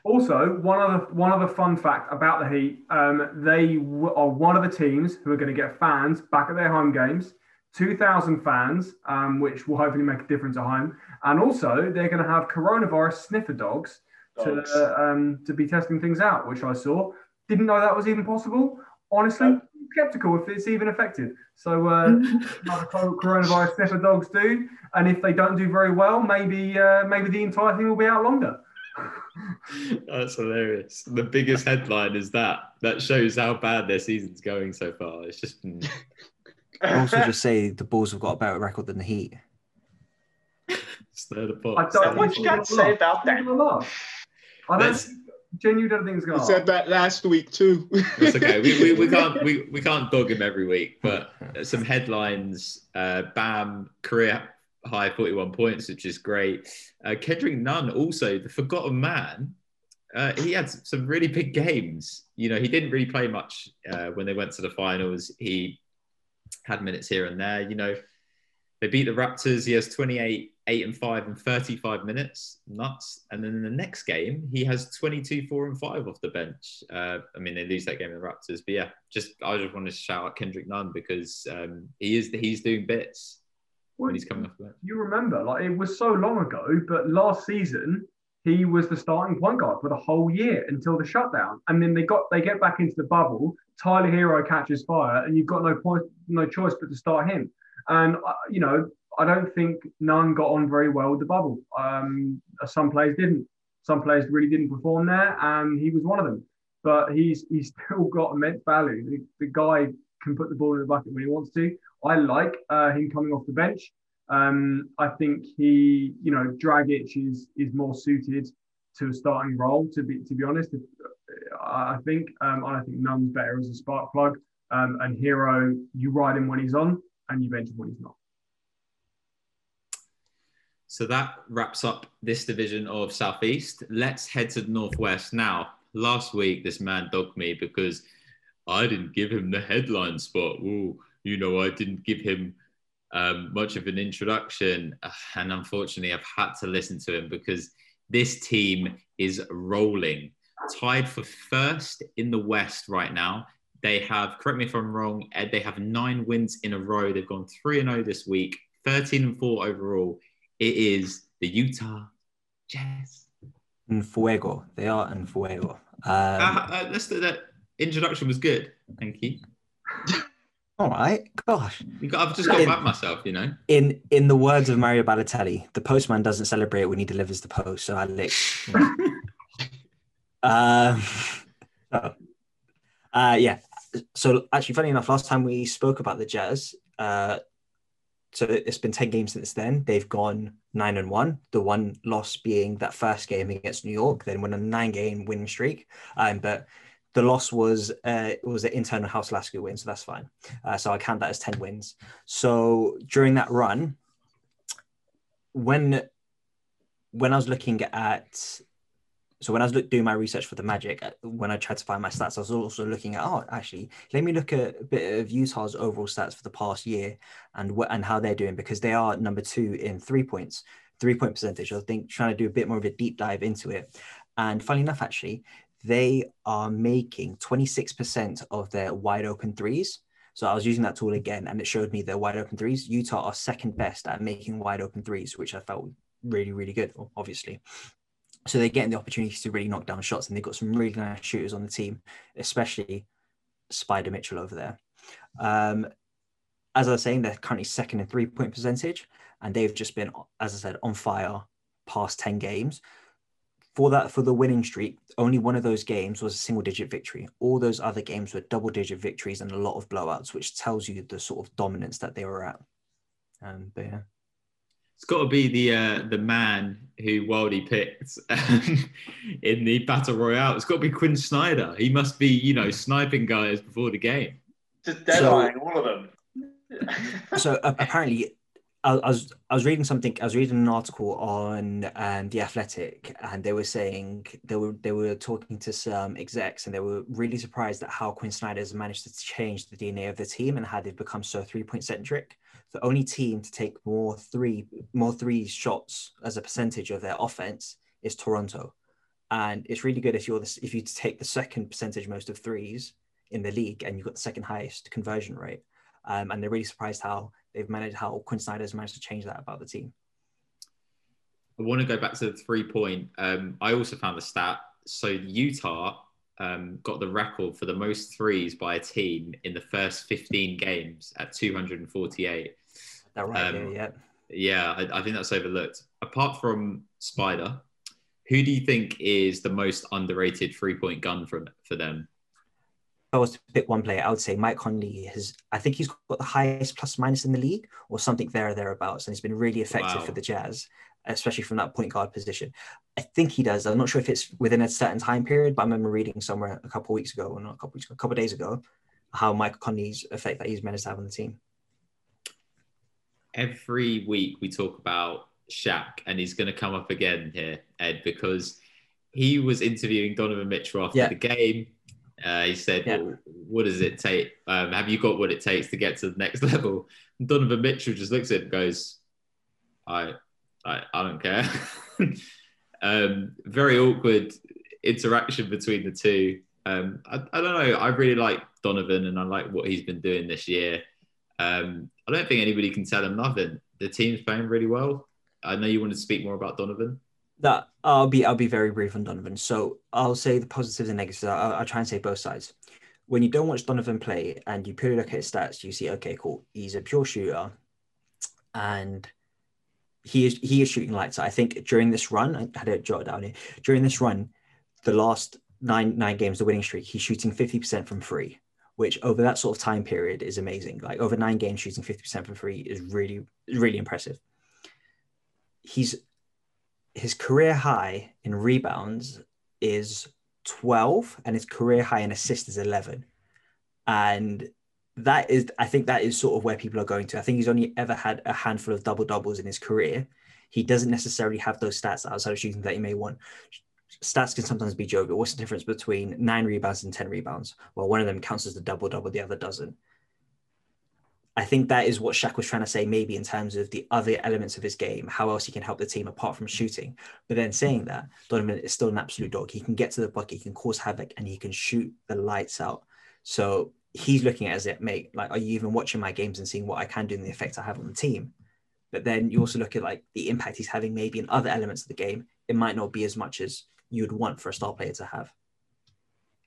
Also, one other one other fun fact about the Heat: um, they w- are one of the teams who are going to get fans back at their home games. 2,000 fans, um, which will hopefully make a difference at home. And also, they're going to have coronavirus sniffer dogs to, um, to be testing things out, which I saw. Didn't know that was even possible. Honestly, skeptical if it's even effective. So, uh, how the co- coronavirus sniffer dogs do, and if they don't do very well, maybe uh, maybe the entire thing will be out longer. That's hilarious. The biggest headline is that. That shows how bad their season's going so far. It's just mm, I'll also just say the Bulls have got a better record than the Heat. stir the I don't What you got to say about that? I don't Let's- think- genuinely don't think it's I going said that last week too. It's okay. We, we, we can't we, we can't dog him every week, but some headlines. Uh, Bam career high forty one points, which is great. Uh, Kendrick Nunn also the forgotten man. Uh, he had some really big games. You know, he didn't really play much uh, when they went to the finals. He had minutes here and there. You know, they beat the Raptors. He has 28, 8 and 5 and 35 minutes. Nuts. And then in the next game, he has 22, 4 and 5 off the bench. Uh, I mean, they lose that game in the Raptors. But yeah, just I just want to shout out Kendrick Nunn because um, he is he's doing bits when he's coming off the bench. You remember, like it was so long ago, but last season he was the starting point guard for the whole year until the shutdown, and then they got they get back into the bubble. Tyler Herro catches fire, and you've got no point, no choice but to start him. And uh, you know, I don't think Nunn got on very well with the bubble. Um, some players didn't. Some players really didn't perform there, and he was one of them. But he's he's still got immense value. The, the guy can put the ball in the bucket when he wants to. I like uh, him coming off the bench. Um, I think he, you know, Dragic is is more suited to a starting role. To be to be honest, I think um, I think Nunn's better as a spark plug. Um, and Herro, you ride him when he's on, and you bench him when he's not. So that wraps up this division of Southeast. Let's head to the Northwest. Now, last week, this man dogged me because I didn't give him the headline spot. Ooh, you know, I didn't give him um, much of an introduction. Uh, And unfortunately, I've had to listen to him because this team is rolling. Tied for first in the West right now. They have, correct me if I'm wrong, Ed, they have nine wins in a row. They've gone 3 0 this week, 13 and 4 overall. It is the Utah Jazz. And Fuego. They are in Fuego. Um, Uh, uh, let's do that. Introduction was good. Thank you. all right. Gosh. You got, I've just got back myself, you know. In in the words of Mario Balotelli, the postman doesn't celebrate when he delivers the post. So I lick. um, so, uh, yeah. So actually, funny enough, last time we spoke about the Jazz, uh, so it's been ten games since then. They've gone nine and one. The one loss being that first game against New York. Then won a nine-game winning streak. Um, but the loss was uh, was an internal house Lasky win, so that's fine. Uh, so I count that as ten wins. So during that run, when when I was looking at so when I was look, doing my research for the Magic, uh, when I tried to find my stats, I was also looking at oh, actually, let me look at a bit of Utah's overall stats for the past year and what and how they're doing because they are number two in three points, three point percentage. I think trying to do a bit more of a deep dive into it, and funny enough, actually, they are making twenty six percent of their wide open threes. So I was using that tool again, and it showed me their wide open threes. Utah are second best at making wide open threes, which I felt really, really good. Obviously, so they're getting the opportunities to really knock down shots, and they've got some really nice shooters on the team, especially Spida Mitchell over there. Um, as I was saying, they're currently second in three point percentage, and they've just been, as I said, on fire past 10 games. For that, for the winning streak, only one of those games was a single digit victory. All those other games were double digit victories and a lot of blowouts, which tells you the sort of dominance that they were at. Um, but yeah. It's got to be the uh, the man who Wildy picked in the battle royale. It's got to be Quin Snyder. He must be, you know, sniping guys before the game. Just deadline all of them. so uh, apparently I, I, was I was reading something. I was reading an article on um, the Athletic, and they were saying they were they were talking to some execs, and they were really surprised at how Quin Snyder has managed to change the DNA of the team and how they've become so three point centric. The only team to take more three more three shots as a percentage of their offense is Toronto, and it's really good if you're the, if you take the second percentage most of threes in the league, and you've got the second highest conversion rate. Um, and they're really surprised how they've managed how Quin Snyder has managed to change that about the team. I want to go back to the three point. Um, I also found the stat. So Utah um, got the record for the most threes by a team in the first 15 games at 248. That right, um, yeah. Yeah, I, I think that's overlooked. Apart from Spida, who do you think is the most underrated three point gun from for them? If I was to pick one player, I would say Mike Conley has. I think he's got the highest plus minus in the league, or something there or thereabouts, and he's been really effective wow. for the Jazz, especially from that point guard position. I think he does. I'm not sure if it's within a certain time period, but I remember reading somewhere a couple of weeks ago, or not a couple weeks ago, a couple of days ago, how Mike Conley's effect that he's managed to have on the team. Every week we talk about Shaq, and he's going to come up again here, Ed, because he was interviewing Donovan Mitchell after yeah. the game uh, he said, yeah. well, "What does it take? Um, have you got what it takes to get to the next level?" And Donovan Mitchell just looks at it and goes, "I, I, I don't care." um, very awkward interaction between the two. Um, I, I, don't know. I really like Donovan, and I like what he's been doing this year. Um, I don't think anybody can tell him nothing. The team's playing really well. I know you want to speak more about Donovan that I'll be I'll be very brief on Donovan. So I'll say the positives and negatives. I'll, I'll, try and say both sides. When you don't watch Donovan play and you purely look at his stats, you see, okay, cool, he's a pure shooter, and he is he is shooting lights. I think during this run, I had it jotted down here. During this run, the last nine nine games, the winning streak, he's shooting fifty percent from free, which over that sort of time period is amazing. Like over nine games, shooting fifty percent from free is really really impressive. He's his career high in rebounds is 12 and his career high in assists is 11 and that is i think that is sort of where people are going to i think he's only ever had a handful of double doubles in his career he doesn't necessarily have those stats outside of shooting that he may want stats can sometimes be joke what's the difference between nine rebounds and 10 rebounds well one of them counts as the double double the other doesn't I think that is what Shaq was trying to say, maybe in terms of the other elements of his game, how else he can help the team apart from shooting. But then saying that, Donovan is still an absolute dog. He can get to the bucket, he can cause havoc, and he can shoot the lights out. So he's looking at it as it, mate, like, are you even watching my games and seeing what I can do and the effect I have on the team? But then you also look at like the impact he's having maybe in other elements of the game. It might not be as much as you'd want for a star player to have.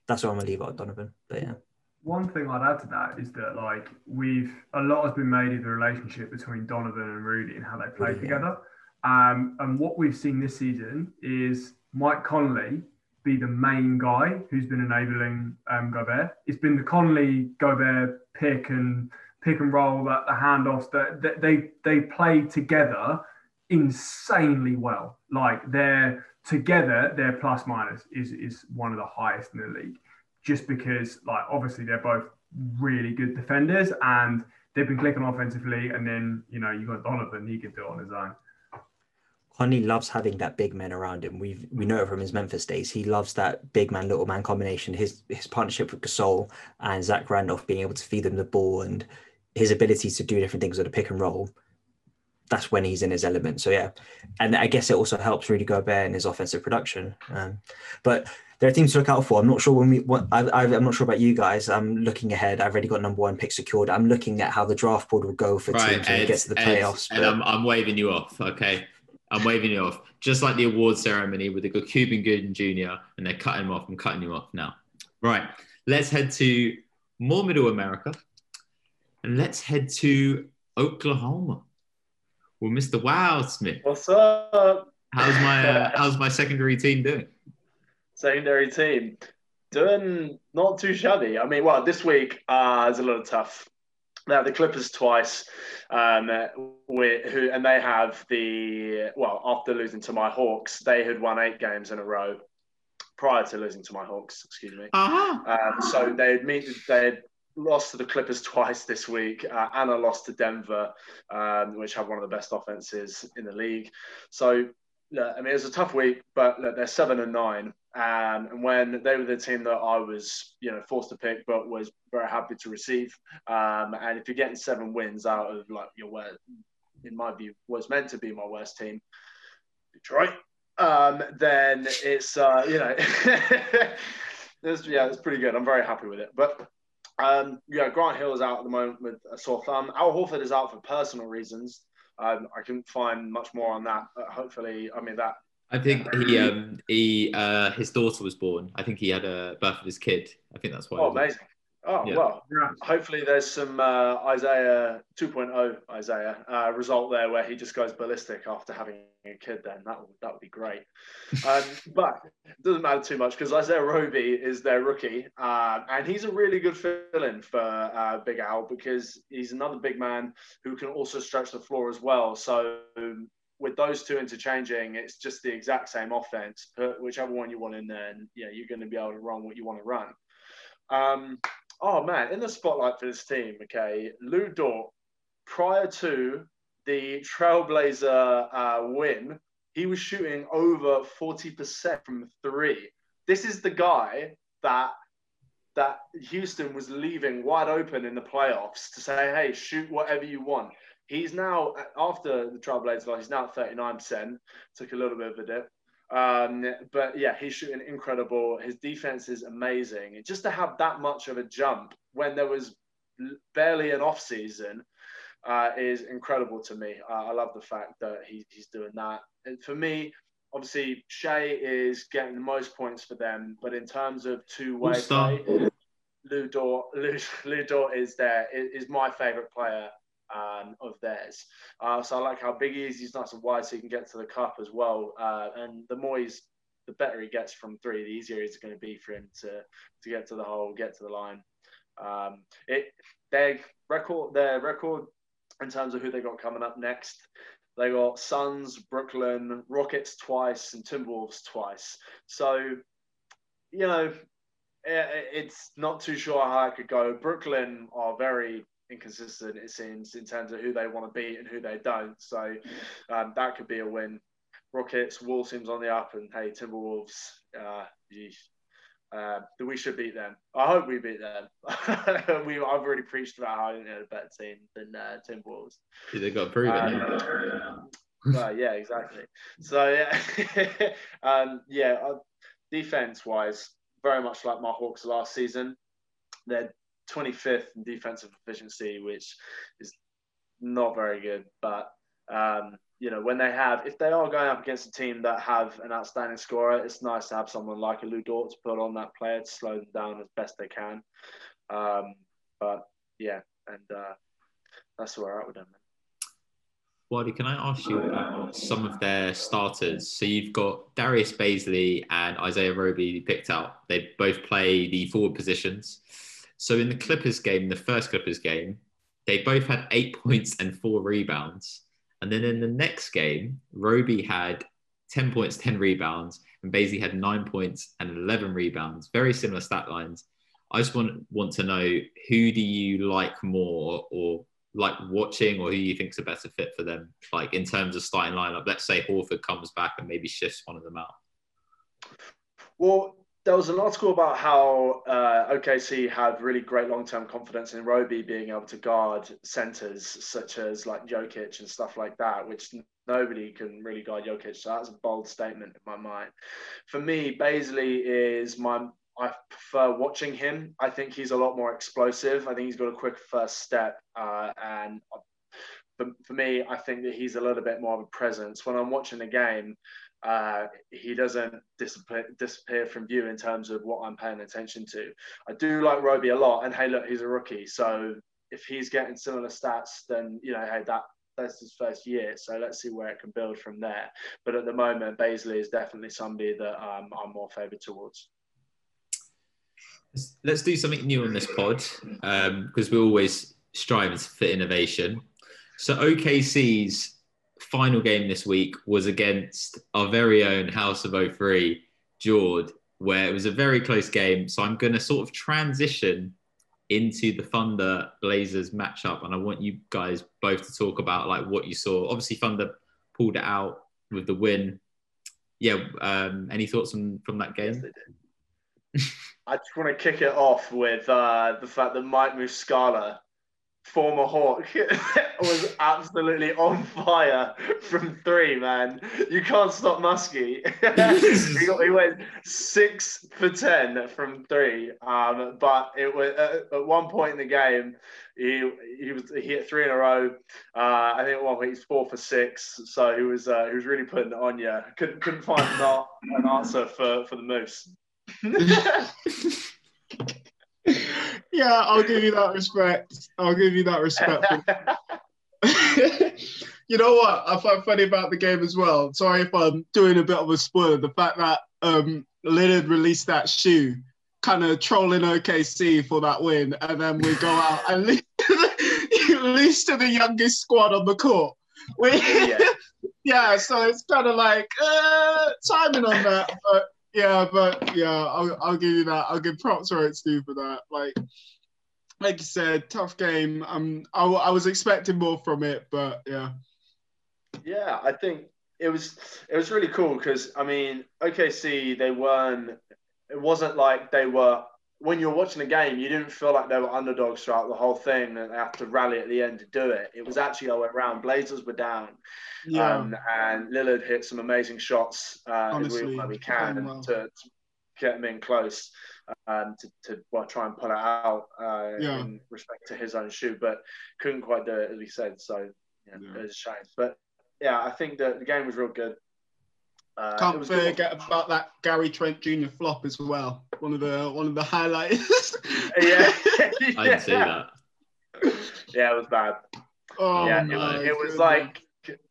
That's what I'm gonna leave out Donovan. But yeah one thing I'd add to that is that like we've a lot has been made of the relationship between Donovan and Rudy and how they play yeah. together. Um, and what we've seen this season is Mike Conley be the main guy who's been enabling um, Gobert. It's been the Conley Gobert pick and pick and roll that the handoffs that, that they they play together insanely well. Like they're together, their plus minus is is one of the highest in the league just because, like, obviously they're both really good defenders and they've been clicking offensively. And then, you know, you got Donovan, he can do it on his own. Conley loves having that big man around him. We we know it from his Memphis days. He loves that big man little man combination. His his partnership with Gasol and Zach Randolph being able to feed them the ball and his ability to do different things with a pick and roll. That's when he's in his element. So yeah, and I guess it also helps Rudy Gobert in his offensive production. Um, but there are teams to look out for. I'm not sure when we. What, I, am not sure about you guys. I'm looking ahead. I've already got number one pick secured. I'm looking at how the draft board will go for right, teams when Ed, it gets to the playoffs. Ed, but... And I'm, I'm waving you off. Okay, I'm waving it off. Just like the award ceremony with the Cuba Gooding Jr. and they're cutting him off. I'm cutting you off now. Right. Let's head to more Middle America, and let's head to Oklahoma Well, Mr. Wildsmith. What's up? How's my uh, How's my secondary team doing? secondary team doing not too shabby. I mean, well, this week uh, is a lot of tough. Now the Clippers twice, um, who and they have the well after losing to my Hawks, they had won eight games in a row prior to losing to my Hawks. Excuse me. Uh-huh. Um, so they meet they lost to the Clippers twice this week, uh, and a loss to Denver, um, which have one of the best offenses in the league. So, look, I mean, it was a tough week, but look, they're seven and nine. Um, and when they were the team that I was, you know, forced to pick, but was very happy to receive. Um, and if you're getting seven wins out of like your worst, in my view, was meant to be my worst team, Detroit, um, then it's uh, you know, it's, yeah, it's pretty good. I'm very happy with it. But um, yeah, Grant Hill is out at the moment with a sore thumb. Al Horford is out for personal reasons. Um, I couldn't find much more on that. Hopefully, I mean that I think he um he uh his daughter was born. I think he had a birth of his kid. I think that's why. Oh, amazing. Oh yeah. well, hopefully there's some uh, Isaiah 2.0 Isaiah uh, result there where he just goes ballistic after having a kid. Then that would that would be great. um, but it doesn't matter too much because Isaiah Roby is their rookie, uh, and he's a really good fill-in for uh, Big Al because he's another big man who can also stretch the floor as well. So with those two interchanging, it's just the exact same offense. Put whichever one you want in there, and yeah, you're going to be able to run what you want to run. Um, oh man, in the spotlight for this team, okay, Lu Dort, prior to the Trailblazer uh, win, he was shooting over 40% from three. This is the guy that that Houston was leaving wide open in the playoffs to say, hey, shoot whatever you want. He's now after the Trailblazers loss. He's now at thirty nine percent. Took a little bit of a dip, um, but yeah, he's shooting incredible. His defense is amazing. Just to have that much of a jump when there was barely an off season uh, is incredible to me. Uh, I love the fact that he, he's doing that. And for me, obviously, Shai is getting the most points for them, but in terms of two way play, Lu Dort, Lou, Lu Dort is there is my favorite player um, of theirs. Uh, so I like how big he is. He's nice and wide, so he can get to the cup as well. Uh, and the more he's, the better he gets from three, the easier it's going to be for him to to get to the hole, get to the line. Um, it their record, their record in terms of who they got coming up next. They got Suns, Brooklyn, Rockets twice, and Timberwolves twice. So, you know, it's not too sure how it could go. Brooklyn are very inconsistent, it seems, in terms of who they want to beat and who they don't. So um, that could be a win. Rockets, Wolves seems on the up, and hey, Timberwolves, uh, uh, we should beat them. I hope we beat them. we, I've already preached about how you know a better team than uh, Timberwolves. Yeah, they got proven. Um, well, yeah, exactly. So yeah, um, yeah. Uh, defense wise, very much like my Hawks last season. They're 25th in defensive efficiency, which is not very good. But um, you know, when they have, if they are going up against a team that have an outstanding scorer, it's nice to have someone like a Lu Dort to put on that player to slow them down as best they can. Um, but yeah, and uh, that's where we're at with them. Can I ask you about some of their starters? So you've got Darius Bazley and Isaiah Roby picked out. They both play the forward positions. So in the Clippers game, the first Clippers game, they both had eight points and four rebounds. And then in the next game, Roby had 10 points, 10 rebounds, and Bazley had nine points and 11 rebounds. Very similar stat lines. I just want, want to know who do you like more or like watching or who you think's a better fit for them, like in terms of starting lineup? Let's say Horford comes back and maybe shifts one of them out. Well, there was an article about how uh, OKC had really great long-term confidence in Roby being able to guard centers such as like Jokic and stuff like that, which nobody can really guard Jokic. So that's a bold statement in my mind. For me, Bazley is my. I prefer watching him. I think he's a lot more explosive. I think he's got a quick first step, uh, and for, for me, I think that he's a little bit more of a presence. When I'm watching the game, uh, he doesn't disappear, disappear from view in terms of what I'm paying attention to. I do like Roby a lot, and hey, look, he's a rookie, so if he's getting similar stats, then you know, hey, that that's his first year, so let's see where it can build from there. But at the moment, Bazley is definitely somebody that um, I'm more favoured towards. Let's do something new on this pod because um, we're always striving for innovation. So OKC's final game this week was against our very own House of 03, Jord, where it was a very close game. So I'm going to sort of transition into the Thunder Blazers matchup, and I want you guys both to talk about like what you saw. Obviously, Thunder pulled it out with the win. Yeah, um, any thoughts on, from that game? I just want to kick it off with uh, the fact that Mike Muscala former Hawk was absolutely on fire from three, man. You can't stop Muskie. he, got, he went six for 10 from three. Um, but it was uh, at one point in the game, he he was he hit three in a row. Uh, I think at one point he's four for six. So he was uh, he was really putting it on you. Couldn't couldn't find an, an answer for, for the Moose. yeah, I'll give you that respect. I'll give you that respect. you know what I find funny about the game as well? Sorry if I'm doing a bit of a spoiler. The fact that um, Lillard released that shoe, kind of trolling OKC for that win, and then we go out and lose to the youngest squad on the court. We, yeah. yeah, so it's kind of like uh, timing on that, but yeah, but yeah, I'll, I'll give you that. I'll give props right Steve for that. Like, like you said, tough game. Um, I, I was expecting more from it, but yeah. Yeah, I think it was it was really cool because I mean, OKC they weren't. It wasn't like they were when you're watching the game, you didn't feel like they were underdogs throughout the whole thing and they had to rally at the end to do it. It was actually all the way around. Blazers were down. Yeah. Um, and Lillard hit some amazing shots uh, Honestly, as we, we can well. to, to, get him in close um, to, to well, try and pull it out uh, yeah. in respect to his own shoe, but couldn't quite do it, as we said. So yeah, yeah. it was a shame. But yeah, I think that the game was real good. Uh, Can't forget about that Gary Trent Jr. flop as well. One of the one of the highlights. yeah, I didn't see that. Yeah, it was bad. Oh, yeah, it it was like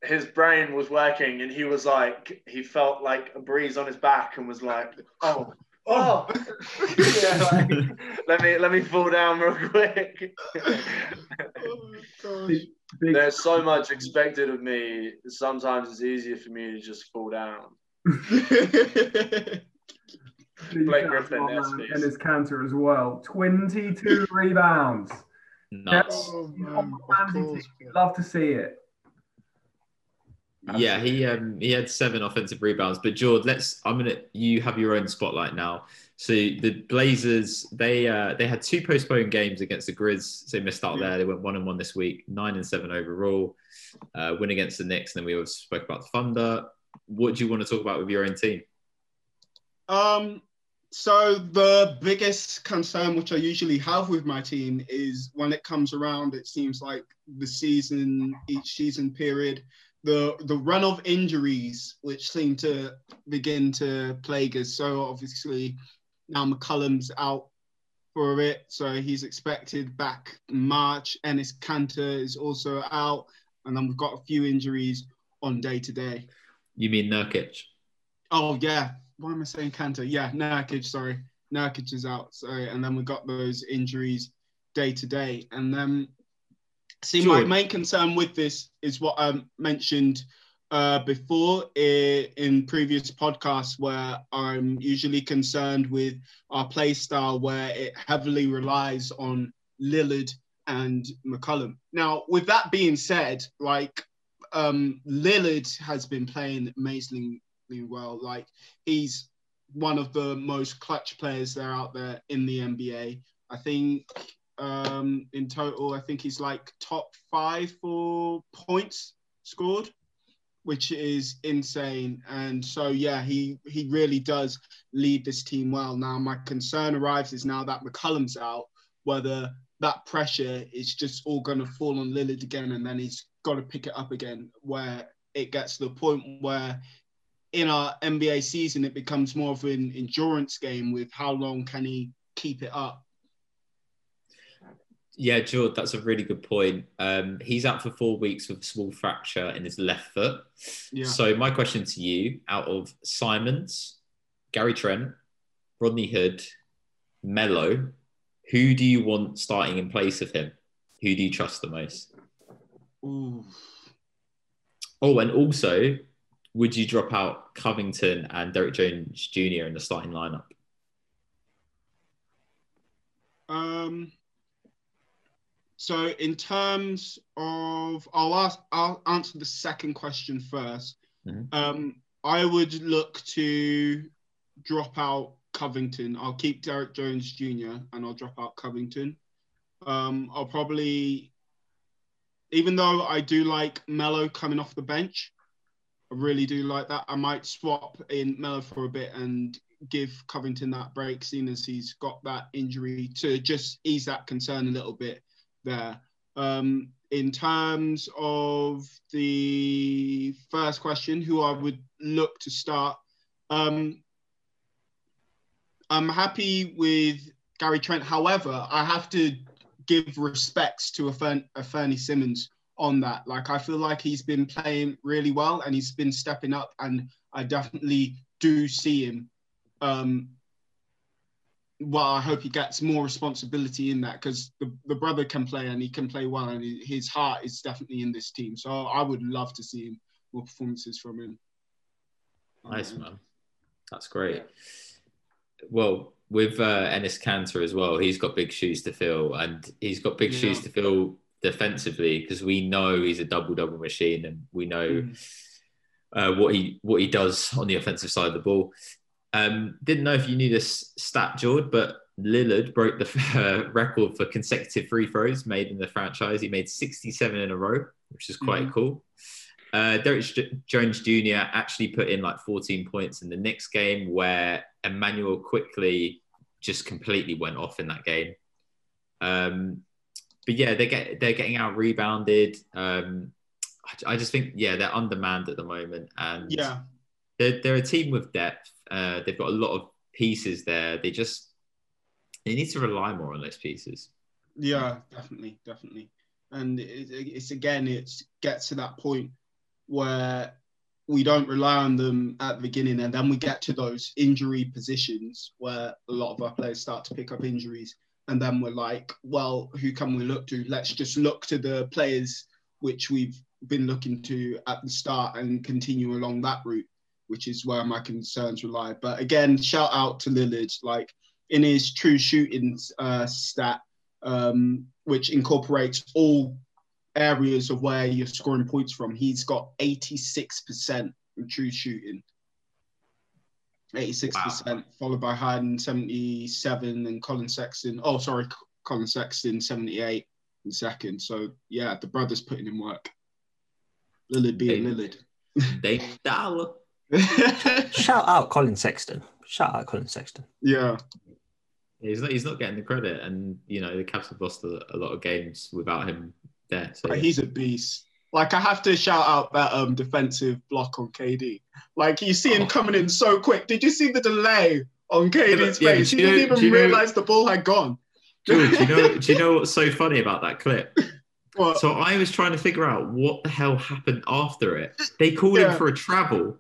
his brain was working, and he was like, he felt like a breeze on his back, and was like, oh. Oh, oh. yeah, like, let me let me fall down real quick. oh, there's so much expected of me. Sometimes it's easier for me to just fall down. Blake Griffin and his canter as well. 22 rebounds. Nuts. Oh, Love to see it. Yeah, he um he had seven offensive rebounds. But George, let's I'm gonna you have your own spotlight now. So the Blazers, they uh, they had two postponed games against the Grizz. So they missed out there. They went one and one this week, nine and seven overall. Uh, win against the Knicks, and then we also spoke about the Thunder. What do you want to talk about with your own team? Um, so the biggest concern which I usually have with my team is when it comes around, it seems like the season, each season period, the the run of injuries which seem to begin to plague us. So obviously now McCollum's out for a bit, so he's expected back March. Enes Kanter is also out, and then we've got a few injuries on day to day. You mean Nurkic? Oh yeah. Why am I saying Kanter? Yeah, Nurkic. Sorry, Nurkic is out. Sorry, and then we've got those injuries day to day, and then see my main concern with this is what I mentioned uh, before in previous podcasts where I'm usually concerned with our play style where it heavily relies on Lillard and McCollum. Now, with that being said, like um, Lillard has been playing amazingly well. Like he's one of the most clutch players that are out there in the NBA. I think um, in total, I think he's like top five for points scored which is insane. And so, yeah, he he really does lead this team well. Now, my concern arrives is now that McCollum's out, whether that pressure is just all going to fall on Lillard again, and then he's got to pick it up again, where it gets to the point where in our NBA season it becomes more of an endurance game with how long can he keep it up yeah, George, that's a really good point. Um, he's out for four weeks with a small fracture in his left foot. Yeah. So my question to you, out of Simons, Gary Trent, Rodney Hood, Melo, who do you want starting in place of him? Who do you trust the most? Ooh. Oh, and also, would you drop out Covington and Derrick Jones Jr. in the starting lineup? Um, so in terms of, I'll ask, I'll answer the second question 1st Mhm. Um, I would look to drop out Covington. I'll keep Derrick Jones Jr. and I'll drop out Covington. Um, I'll probably, even though I do like Melo coming off the bench, I really do like that. I might swap in Melo for a bit and give Covington that break, seeing as he's got that injury to just ease that concern a little bit there. Um, in terms of the first question, who I would look to start, um, I'm happy with Gary Trent. However, I have to give respects to a, Fern, a Fernie Simons on that. Like, I feel like he's been playing really well and he's been stepping up, and I definitely do see him. Um, well, I hope he gets more responsibility in that because the, the brother can play and he can play well, and he- his heart is definitely in this team. So I would love to see him more performances from him. Nice man, that's great. Well, with uh, Enes Kanter as well, he's got big shoes to fill, and he's got big Yeah. shoes to fill defensively because we know he's a double double machine, and we know Mm. uh, what he what he does on the offensive side of the ball. Um, didn't know if you knew this stat, George, but Lillard broke the uh, record for consecutive free throws made in the franchise. He made 67 in a row, which is quite Mhm. cool. Uh, Derrick Jones Jr. actually put in like 14 points in the next game, where Immanuel Quickley just completely went off in that game. Um, but yeah, they get they're getting out rebounded. Um, I, I just think yeah they're undermanned at the moment, and Yeah, they're, they're a team with depth. Uh, they've got a lot of pieces there. They just they need to rely more on those pieces. yeah, definitely, definitely. And it, it's again, it gets to that point where we don't rely on them at the beginning, and then we get to those injury positions where a lot of our players start to pick up injuries, and then we're like, well, who can we look to? Let's just look to the players which we've been looking to at the start and continue along that route, which is where my concerns rely. But again, shout out to Lillard, like in his true shooting uh, stat, um, which incorporates all areas of where you're scoring points from. He's got 86% in true shooting. 86%, followed by Harden 77 and Collin Sexton. Oh, sorry, Collin Sexton 78 in second. So yeah, the brothers putting in work. Lillard being Lillard. They dollar. Shout out Collin Sexton. Shout out Collin Sexton. yeah, He's not he's not getting the credit, and you know the Cavs have lost a, a lot of games without him there. So But he's a beast. Like I have to shout out that um defensive block on KD. Like you see him Oh. coming in so quick. Did you see the delay on KD's yeah, face? do He didn't do even you know- realize the ball had gone. George, do you know do you know what's so funny about that clip? What? So I was trying to figure out what the hell happened after it. They called Yeah. him for a travel.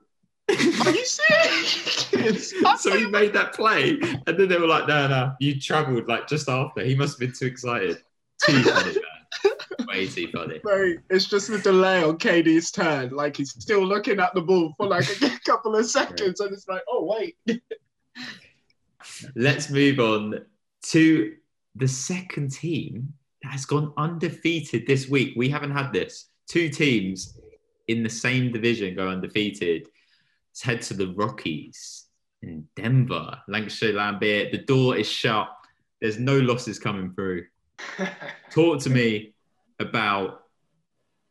Are you serious? so he made that play, and then they were like, "No, no, you travelled like just after." He must have been too excited. Too funny, man. Way too funny. Mate, it's just the delay on KD's turn. Like he's still looking at the ball for like a couple of seconds, and it's like, oh wait. Let's move on to the second team that has gone undefeated this week. We haven't had this. Two teams in the same division go undefeated. Let's head to the Rockies in Denver. Lancashire Lambert. The door is shut. There's no losses coming through. Talk to me about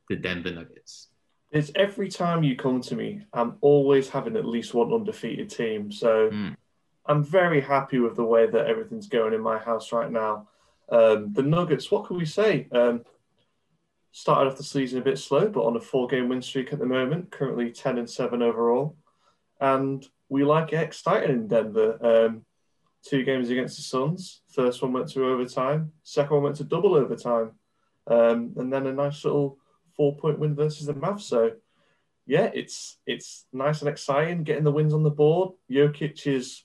the Denver Nuggets. It's every time you come to me, I'm always having at least one undefeated team. So Mm. I'm very happy with the way that everything's going in my house right now. Um, the Nuggets, what can we say? Um, started off the season a bit slow, but on a four-game win streak at the moment. Currently 10 and seven overall, and we like it exciting in Denver. Um, two games against the Suns. First one went to overtime. Second one went to double overtime, um, and then a nice little four-point win versus the Mavs. So, yeah, it's it's nice and exciting getting the wins on the board. Jokic is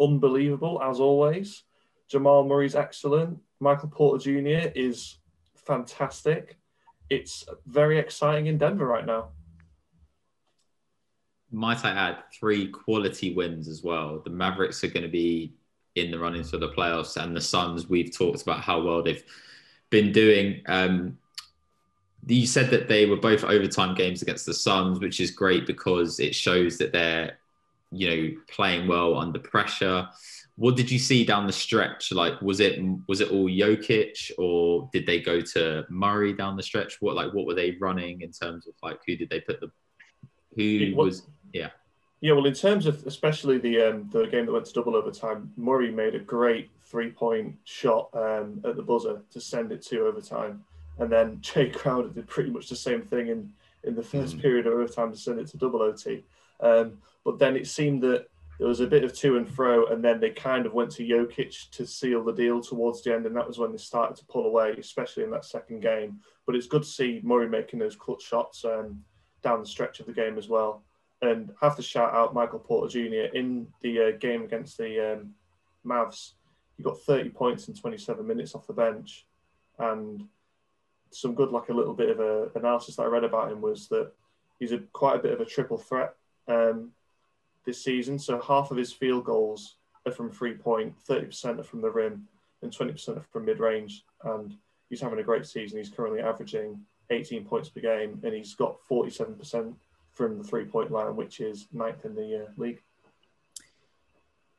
unbelievable as always. Jamal Murray's excellent. Michael Porter Jr. is fantastic. It's very exciting in Denver right now. Might I add three quality wins as well? The Mavericks are going to be in the running for the playoffs, and the Suns. We've talked about how well they've been doing. Um, you said that they were both overtime games against the Suns, which is great because it shows that they're, you know, playing well under pressure. What did you see down the stretch? Like, was it was it all Jokic, or did they go to Murray down the stretch? What like what were they running in terms of like who did they put the who was yeah yeah well in terms of especially the um, the game that went to double overtime, Murray made a great three point shot um, at the buzzer to send it to overtime, and then Jae Crowder did pretty much the same thing in in the first mm. period of overtime to send it to double OT. Um, but then it seemed that there was a bit of to and fro, and then they kind of went to Jokic to seal the deal towards the end, and that was when they started to pull away, especially in that second game. But it's good to see Murray making those clutch shots um, down the stretch of the game as well. And have to shout out Michael Porter Jr. in the uh, game against the um, Mavs. He got 30 points in 27 minutes off the bench, and some good, like a little bit of a analysis that I read about him was that he's a quite a bit of a triple threat. Um, this season. So half of his field goals are from three point, 30% are from the rim, and 20% are from mid range. And he's having a great season. He's currently averaging 18 points per game, and he's got 47% from the three point line, which is ninth in the uh, league.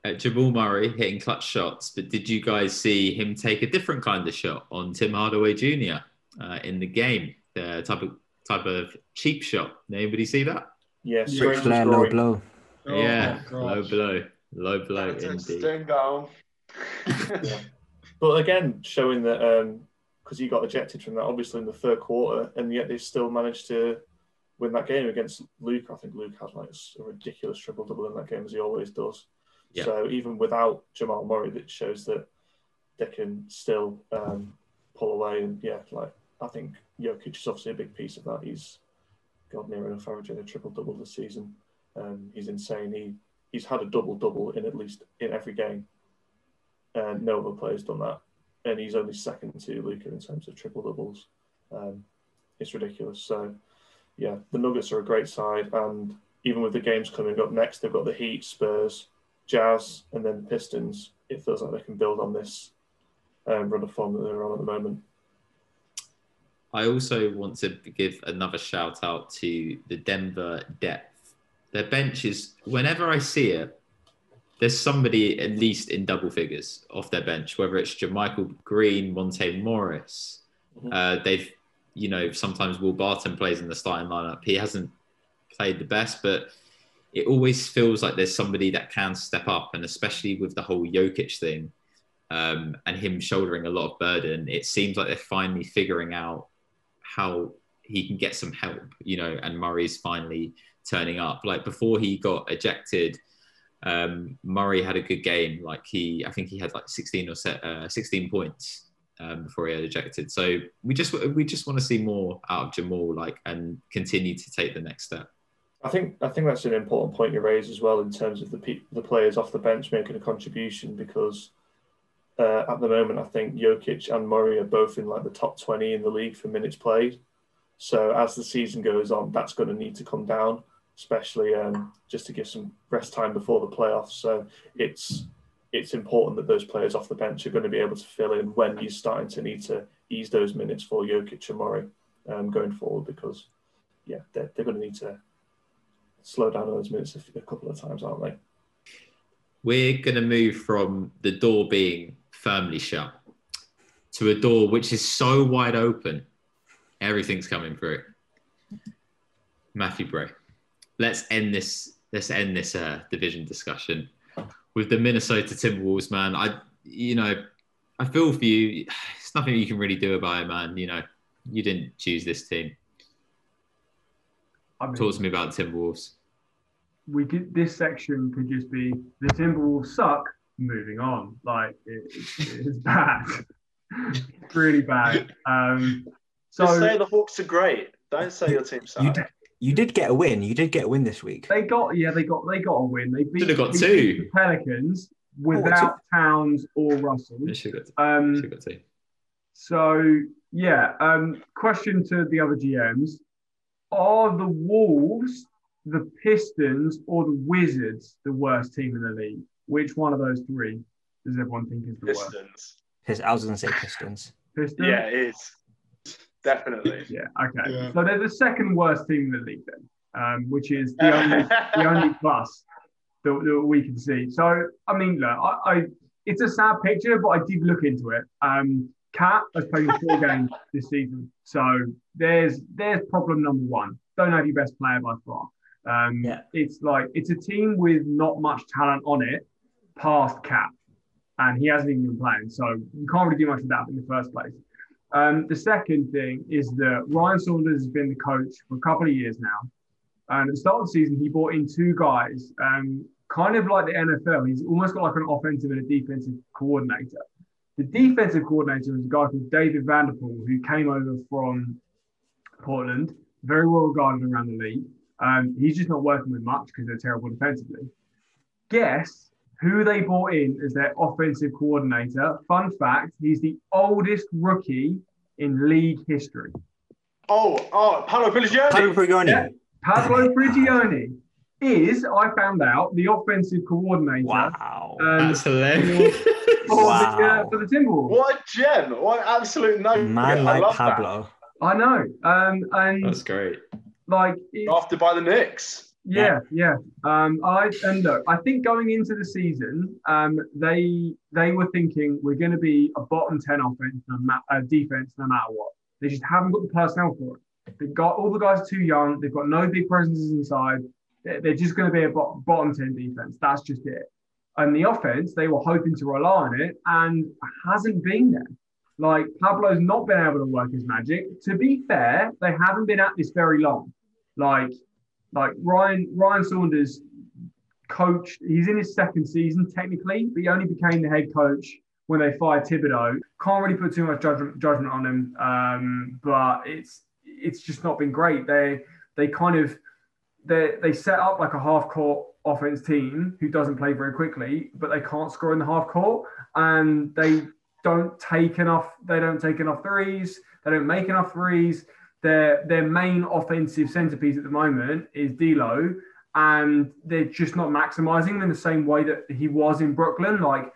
Uh, Jamal Murray hitting clutch shots, but did you guys see him take a different kind of shot on Tim Hardaway Jr. Uh, in the game? The type of type of cheap shot. Anybody see that? Yes, yeah, low blow. Oh, yeah, low blow, low blow indeed. yeah. But again, showing that because um, he got ejected from that, obviously in the third quarter, and yet they still managed to win that game against Luke. I think Luke had like a ridiculous triple double in that game as he always does. Yeah. So even without Jamal Murray, that shows that they can still um, pull away. And yeah, like I think Jokic is obviously a big piece of that. He's got near enough averaging a triple double this season. Um, he's insane. He he's had a double double in at least in every game, and no other player's done that. And he's only second to Luka in terms of triple doubles. Um, it's ridiculous. So, yeah, the Nuggets are a great side, and even with the games coming up next, they've got the Heat, Spurs, Jazz, and then Pistons. It feels like they can build on this um, run of form that they're on at the moment. I also want to give another shout out to the Denver depth their bench is whenever I see it, there's somebody at least in double figures off their bench, whether it's JaMychal Green, Monte Morris. Mm-hmm. Uh, they've, you know, sometimes Will Barton plays in the starting lineup. He hasn't played the best, but it always feels like there's somebody that can step up, and especially with the whole Jokic thing um, and him shouldering a lot of burden, it seems like they're finally figuring out how he can get some help, you know, and Murray's finally turning up. Like before he got ejected, um, Murray had a good game. Like he, I think he had like 16 or uh, 16 points um, before he had ejected. So we just we just want to see more out of Jamal, like and continue to take the next step. I think I think that's an important point you raise as well in terms of the pe- the players off the bench making a contribution because uh, at the moment I think Jokic and Murray are both in like the top 20 in the league for minutes played. So as the season goes on, that's going to need to come down especially um, just to give some rest time before the playoffs. So it's it's important that those players off the bench are going to be able to fill in when you're starting to need to ease those minutes for Jokic and Murray um, going forward because yeah they're, they're going to need to slow down those minutes a, a couple of times, aren't they? We're going to move from the door being firmly shut to a door which is so wide open, everything's coming through. Matthew Bray let's end this let's end this uh, division discussion with the Minnesota Timberwolves, man. I you know I feel for you. It's nothing you can really do about it, man. You know you didn't choose this team. I mean, Talk to me about the Timberwolves. We could. This section could just be the Timberwolves suck. Moving on, like it, it's bad. it's really bad. Um, so just say the Hawks are great. Don't say your team sucks. You did get a win. You did get a win this week. They got yeah, they got they got a win. They beat, should have got two. The Pelicans without oh, Towns or Russell. They should have got, um, should got two. So yeah, um, question to the other GMs: Are the Wolves, the Pistons, or the Wizards the worst team in the league? Which one of those three does everyone think is the Pistons. worst? I was going to say Pistons. Pistons. Yeah, it is. Definitely. Yeah. Okay. Yeah. So they're the second worst team in the league then, um, which is the only the only plus that, that we can see. So I mean, look, I, I it's a sad picture, but I did look into it. Um, KAT has played four games this season, so there's there's problem number one. Don't have your best player by far. Um, Yeah. It's like it's a team with not much talent on it, past Cap, and he hasn't even been playing, so you can't really do much with that in the first place. Um, the second thing is that Ryan Saunders has been the coach for a couple of years now. And at the start of the season, he brought in two guys, um, kind of like the NFL. He's almost got like an offensive and a defensive coordinator. The defensive coordinator is a guy called David Vanderpool, who came over from Portland, very well regarded around the league. Um, he's just not working with much because they're terrible defensively. Guess who they brought in as their offensive coordinator? Fun fact: he's the oldest rookie in league history. Oh, oh, Paolo Prigioni. Pablo Prigioni. Yeah. Pablo Prigioni is, I found out, the offensive coordinator Wow. um, That's hilarious. for, the, uh, Wow. for the Timberwolves. What a gem! What an absolute no. Man I like that. Pablo. I know, um, and That's great. like, it's, Drafted by the Knicks. Yeah, yeah. Um, I and look, I think going into the season, um, they they were thinking we're going to be a bottom ten offense, no ma- uh, defense, no matter what. They just haven't got the personnel for it. They've got all the guys too young. They've got no big presences inside. They're, they're just going to be a bot- bottom ten defense. That's just it. And the offense, they were hoping to rely on it, and hasn't been there. Like Pablo's not been able to work his magic. To be fair, they haven't been at this very long. Like, like Ryan Ryan Saunders coached. He's in his second season technically, but he only became the head coach when they fired Thibodeau. Can't really put too much judgment judgment on him, um, but it's it's just not been great. They they kind of they they set up like a half court offense team who doesn't play very quickly, but they can't score in the half court, and they don't take enough. They don't take enough threes. They don't make enough threes. Their their main offensive centerpiece at the moment is D'Lo, and they're just not maximizing him in the same way that he was in Brooklyn. Like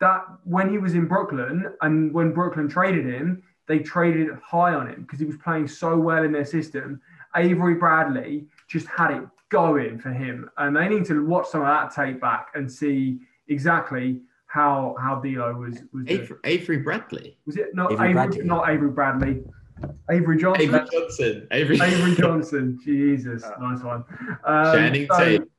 that when he was in Brooklyn, and when Brooklyn traded him, they traded high on him because he was playing so well in their system. Avery Bradley just had it going for him, and they need to watch some of that tape back and see exactly how how D'Lo was was. Avery, Avery Bradley. Was it not Avery Avery, Bradley. not Avery Bradley? Avery Johnson. Avery Johnson. Avery, Avery Johnson. Jesus, nice one. Um, Channing so, Tatum.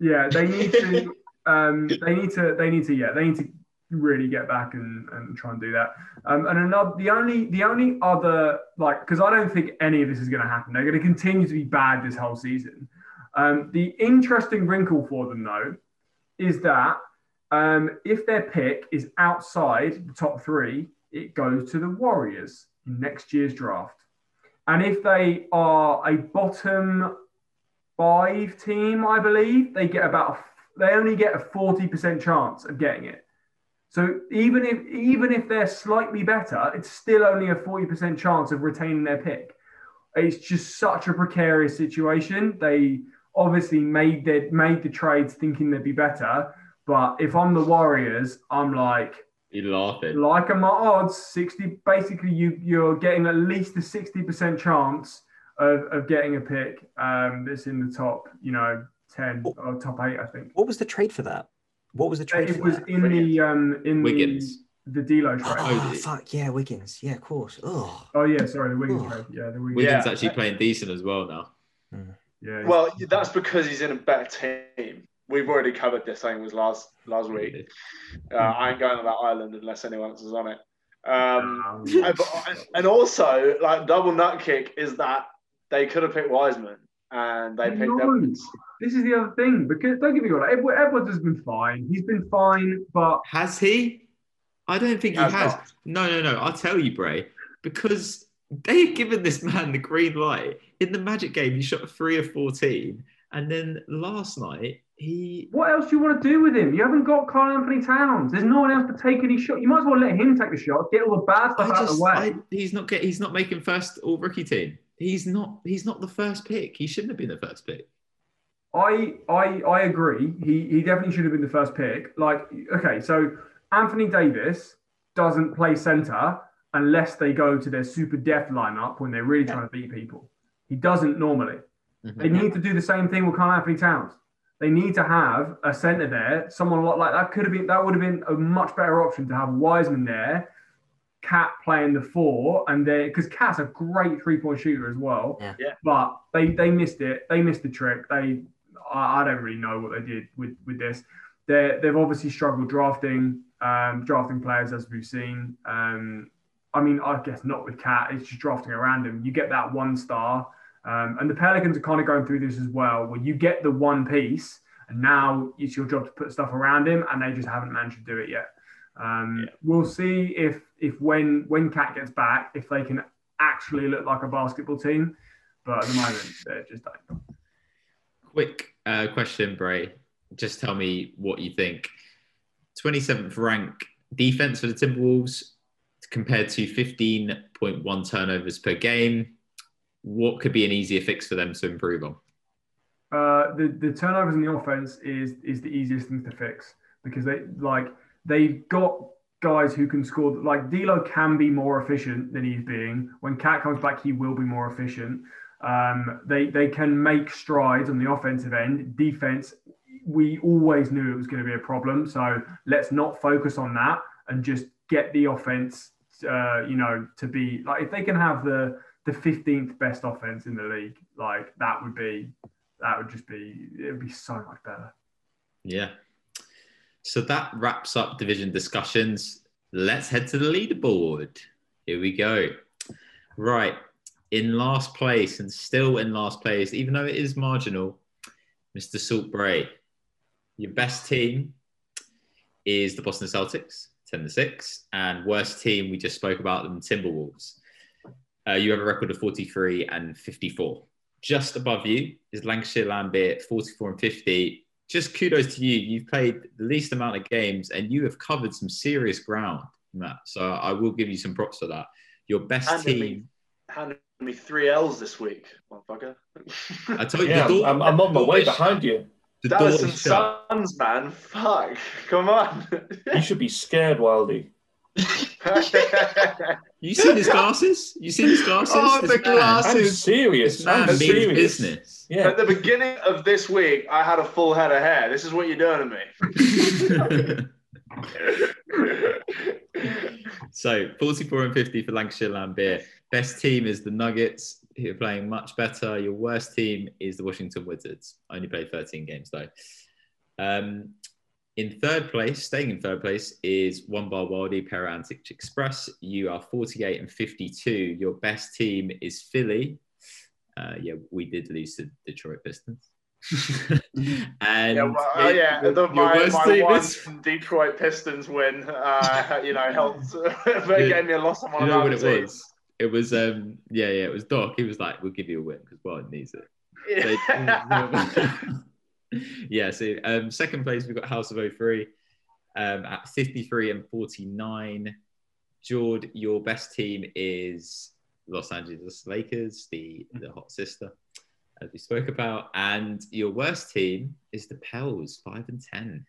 Yeah, they need to. Um, they need to. They need to. Yeah, they need to really get back and, and try and do that. Um, and another, the only, the only other like, because I don't think any of this is going to happen. They're going to continue to be bad this whole season. Um, the interesting wrinkle for them though is that um, if their pick is outside the top three, it goes to the Warriors in next year's draft. And if they are a bottom five team, I believe, they get about they only get a 40% chance of getting it. So even if even if they're slightly better, it's still only a 40% chance of retaining their pick. It's just such a precarious situation. They obviously made their made the trades thinking they'd be better. But if I'm the Warriors, I'm like, You laughing? like at my odds, 60 basically you you're getting at least a 60% chance of, of getting a pick um, that's in the top, you know, 10 or top eight, I think. What was the trade for that? What was the trade It for was that? in the um in Wiggins. the the D'Lo trade. Oh, Oh, fuck yeah, Wiggins. Yeah, of course. Oh, Oh yeah, sorry, the Wiggins Oh. trade. Yeah, the Wiggins. Wiggins Yeah. actually playing decent as well now. Yeah. Well, that's because he's in a better team. We've already covered this. I think it was last last week. Uh, I ain't going on that island unless anyone else is on it. Um, Um, and, and also, like double nut kick is that they could have picked Wiseman and they picked No. Edwards. this is the other thing because don't get me wrong, Edward, Edwards has been fine. He's been fine, but Has he? I don't think he Has has. No, no, no. I'll tell you, Bray, because they've given this man the green light. In the Magic game, he shot three of 14. And then last night, he. what else do you want to do with him? You haven't got Karl Anthony Towns. There's no one else to take any shot. You might as well let him take the shot, get all the bad stuff I out of the way. I, he's not get, he's not making first all rookie team. He's not. He's not the first pick. He shouldn't have been the first pick. I I I agree. He he definitely should have been the first pick. Like, okay, so Anthony Davis doesn't play center unless they go to their super depth lineup when they're really trying to beat people. He doesn't normally. Mhm. They need to do the same thing with Karl Anthony Towns. They need to have a centre there, someone like like that could have been that would have been a much better option to have Wiseman there, KAT playing the four, and then because KAT's a great three point shooter as well. Yeah. Yeah. But they they missed it. They missed the trick. They I, I don't really know what they did with with this. They they've obviously struggled drafting um, drafting players as we've seen. Um, I mean, I guess not with KAT. It's just drafting around him. You get that one star. Um, and the Pelicans are kind of going through this as well, where you get the one piece, and now it's your job to put stuff around him, and they just haven't managed to do it yet. Um, Yeah. We'll see if if when when KAT gets back, if they can actually look like a basketball team. But at the moment, they're just don't. Quick uh, question, Bray. Just tell me what you think. 27th rank defense for the Timberwolves compared to 15.1 turnovers per game. What could be an easier fix for them to improve on? Uh, the the turnovers in the offense is is the easiest thing to fix because they like they've got guys who can score. Like D'Lo can be more efficient than he's being. When KAT comes back, he will be more efficient. Um, they they can make strides on the offensive end. Defense, we always knew it was going to be a problem. So let's not focus on that and just get the offense. Uh, you know, to be like if they can have the the 15th best offense in the league, like that would be that would just be it would be so much better. Yeah. So that wraps up division discussions. Let's head to the leaderboard. Here we go. Right. In last place and still in last place, even though it is marginal, Mr. Salt Bray. Your best team is the Boston Celtics, 10 to 6. And worst team, we just spoke about them, Timberwolves. Uh, you have a record of 43 and 54. Just above you is Lancashire Lambert, 44 and 50 just kudos to you. You've played the least amount of games and you have covered some serious ground, Matt. So I will give you some props for that. Your best Handed me- team. Handed me three L's this week, motherfucker. I told you. Yeah, door, I'm, I'm on my way behind you. The door Dallas and. Sons, man. Fuck. Come on. You should be scared, Wildy. You seen his glasses? You seen his glasses? Oh, the man- glasses. I'm This serious. man I'm serious. business. Yeah. At the beginning of this week, I had a full head of hair. This is what you're doing to me. so 44 and 50 for Lancashire Lambert. Best team is the Nuggets, who are playing much better. Your worst team is the Washington Wizards. Only played 13 games though. Um, in third place, staying in third place, is One Bar Wildy Parantic Express. You are 48 and 52. Your best team is Philly. Uh, yeah, we did lose to Detroit Pistons. and yeah, well, oh, yeah. your- The, my my team one is- Detroit Pistons win, uh, you know, helped. it gave me a loss on one you know what it other was? It was um yeah yeah it was Doc. He was like, "We'll give you a win because Wild needs it." teams. So- yeah. So um, second place we've got House of 03 um, at 53 and 49. Jord, your best team is Los Angeles Lakers, the the hot sister, as we spoke about, and your worst team is the Pels, five and ten.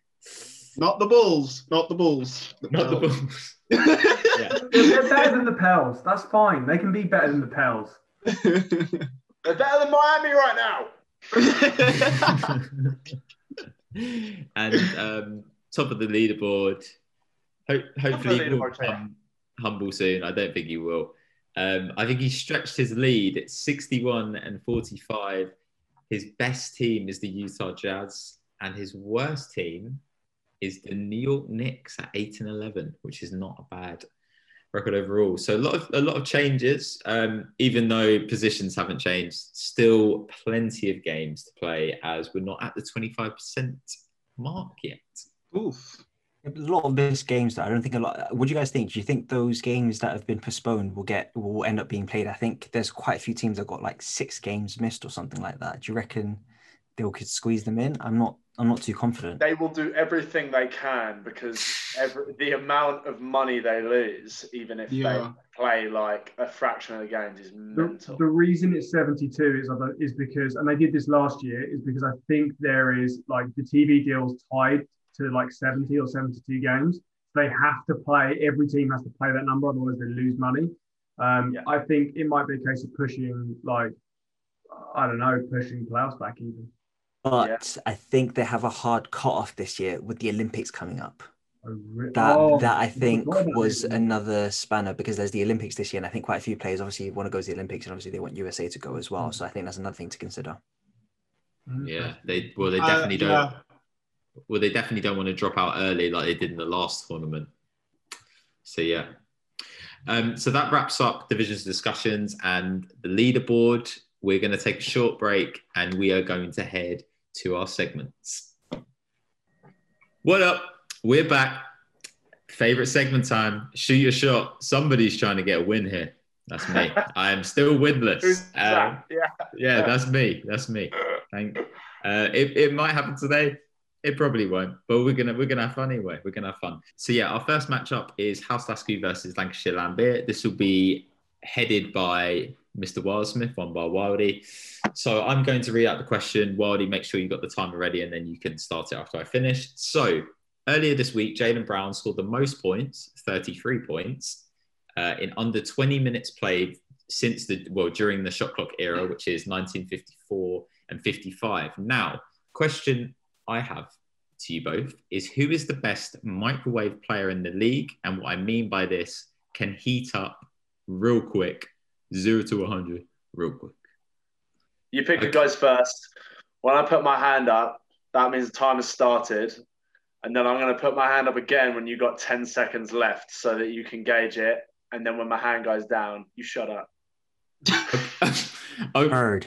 Not the Bulls. Not the Bulls. Not the Bulls. yeah. They're better than the Pels. That's fine. They can be better than the Pels. They're better than Miami right now. and um, top of the leaderboard. Ho- hopefully, he will become humble soon. I don't think he will. Um, I think he stretched his lead at 61 and 45. His best team is the Utah Jazz, and his worst team is the New York Knicks at 8 and 11, which is not a bad record overall. So a lot of a lot of changes, um, even though positions haven't changed. Still plenty of games to play, as we're not at the 25% mark yet. Oof. There's a lot of missed games that I don't think a lot. What do you guys think? Do you think those games that have been postponed will get will end up being played? I think there's quite a few teams that got like six games missed or something like that. Do you reckon they could squeeze them in? I'm not. I'm not too confident. They will do everything they can because every, the amount of money they lose, even if Yeah. they play like a fraction of the games, is The, mental. the reason it's 72 is is because, and they did this last year, is because I think there is like the TV deals tied to like 70 or 72 games. they have to play. Every team has to play that number, otherwise they lose money. Um, Yeah. I think it might be a case of pushing, like, I don't know, pushing playoffs back even. But I think they have a hard cutoff this year with the Olympics coming up. Re- That Oh, that I think was this. another spanner because there's the Olympics this year, and I think quite a few players obviously want to go to the Olympics, and obviously they want USA to go as well. So I think that's another thing to consider. Yeah, they well they Uh, definitely don't. yeah. Well, they definitely don't want to drop out early like they did in the last tournament. So yeah. Um, so that wraps up divisions discussions and the leaderboard. We're going to take a short break and we are going to head to our segments. What up? We're back. Favorite segment time. Shoot your shot. Somebody's trying to get a win here. That's me. I am still winless. Um. Yeah. yeah, that's me. That's me. Thank. Uh, it, it might happen today. It probably won't, but we're gonna we're gonna have fun anyway. We're gonna have fun. So yeah, our first matchup is House Lasky versus Lancashire Lambert. This will be headed by Mr. Wildsmith, one by Wildy. So I'm going to read out the question. Wildy, make sure you've got the timer ready, and then you can start it after I finish. So earlier this week, Jaylen Brown scored the most points, 33 points, uh, in under 20 minutes played since the well during the shot clock era, which is 1954 and 55. Now, question I have to you both is who is the best microwave player in the league? And what I mean by this can heat up real quick, zero to 100, real quick. You pick who Okay. goes first. When I put my hand up, that means the time has started. And then I'm going to put my hand up again when you've got 10 seconds left so that you can gauge it. And then when my hand goes down, you shut up. oh, Heard.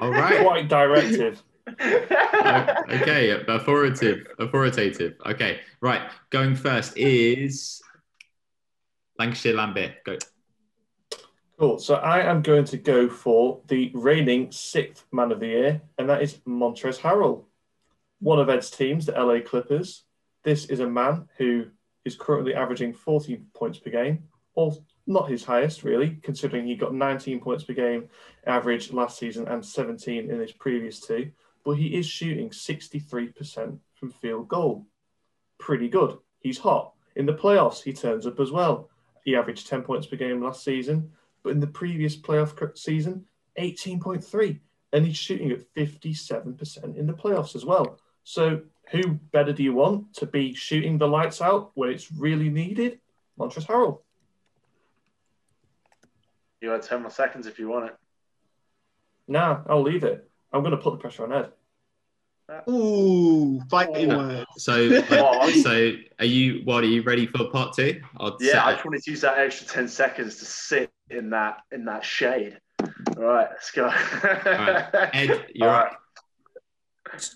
all right. Quite directive. okay, authoritative, authoritative. Okay, right. Going first is Lancashire Lambert. Go. Cool. So I am going to go for the reigning sixth man of the year, and that is Montrezl Harrell, one of Ed's teams, the LA Clippers. This is a man who is currently averaging 14 points per game, or not his highest, really, considering he got 19 points per game average last season and 17 in his previous two. But he is shooting 63% from field goal. Pretty good. He's hot. In the playoffs, he turns up as well. He averaged 10 points per game last season, but in the previous playoff season, 18.3. And he's shooting at 57% in the playoffs as well. So, who better do you want to be shooting the lights out when it's really needed? Montrezl Harrell. You got 10 more seconds if you want it. Nah, I'll leave it. I'm going to put the pressure on Ed. Ooh, fighting Oh. words. So, Wow. so are you? What are you ready for part two? I'll Yeah, I just wanted to use that extra 10 seconds to sit in that in that shade. All right, let's go. right. Ed, you're All up. right.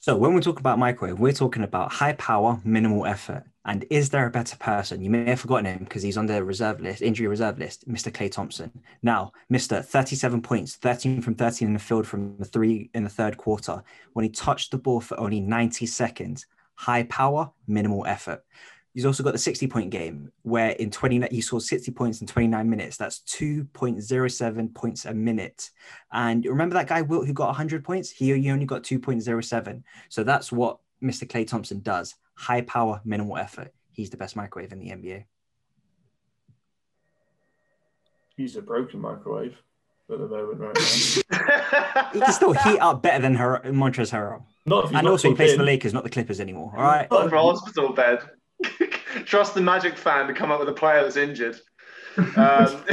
So when we talk about microwave, we're talking about high power, minimal effort. And is there a better person? You may have forgotten him because he's on the reserve list, injury reserve list, Mr. Klay Thompson. Now, Mr. 37 points, 13 from 13 in the field from the three in the third quarter. When he touched the ball for only 90 seconds, high power, minimal effort. He's also got the 60 point game where in 20 he scored 60 points in 29 minutes. That's 2.07 points a minute. And remember that guy Wilt who got 100 points? He, he only got 2.07. So that's what Mr. Klay Thompson does. High power, minimal effort. He's the best microwave in the NBA. He's a broken microwave at the moment right now. He can still heat up better than her, Montrezl Harrell. Not if he's And not also, he plays for in. the Lakers, not the Clippers anymore. All right. Not for a hospital bed. Trust the Magic fan to come up with a player that's injured. Um,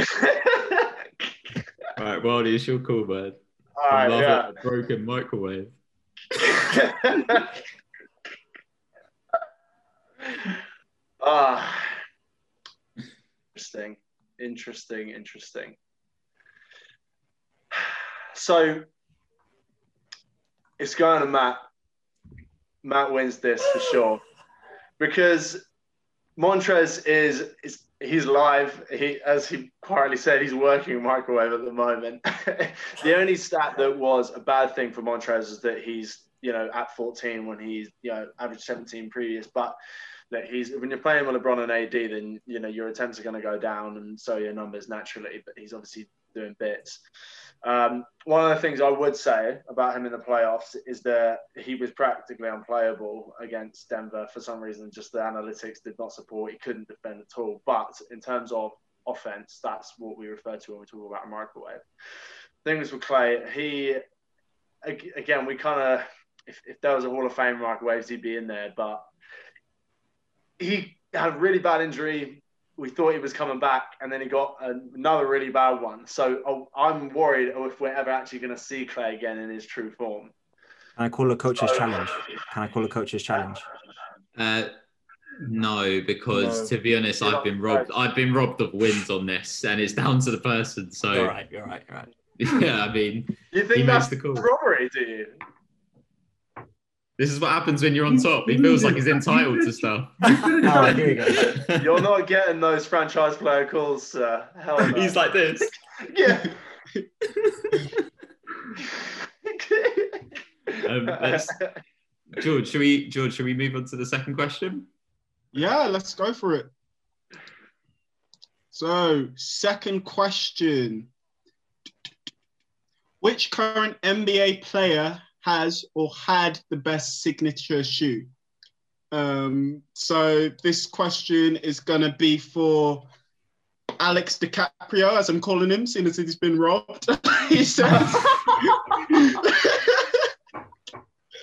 All right, well, it's your call, bud. all right, Love yeah. it. Broken microwave. Ah, interesting, interesting, interesting. So it's going to Matt. Matt wins this for sure because Montrez is is he's live. He, as he quietly said, he's working microwave at the moment. the only stat that was a bad thing for Montrez is that he's you know at 14 when he's you know average 17 previous, but that he's when you're playing with LeBron and AD, then you know your attempts are going to go down, and so your numbers naturally. But he's obviously doing bits. Um, one of the things I would say about him in the playoffs is that he was practically unplayable against Denver for some reason. Just the analytics did not support. He couldn't defend at all. But in terms of offense, that's what we refer to when we talk about a microwave. Things with Klay, he again, we kind of if, if there was a Hall of Fame microwaves, he'd be in there. But he had a really bad injury we thought he was coming back, and then he got another really bad one. So oh, I'm worried if we're ever actually going to see Klay again in his true form. Can I call a coach's so, challenge? Can I call a coach's challenge? Uh, no, because no. to be honest, you're I've been robbed. Right. I've been robbed of wins on this, and it's down to the person. So you're right. You're right. You're right. Yeah, I mean, you think that's the call. robbery? Do you? This is what happens when you're on top. He feels like he's entitled to stuff. oh, here you go. You're not getting those franchise player calls. Uh, hell no. He's like this. yeah. um, George, should we George, should we move on to the second question? Yeah, let's go for it. So, second question. Which current NBA player has or had the best signature shoe? Um, so this question is going to be for Alex DiCaprio, as I'm calling him, seeing as he's been robbed. he says.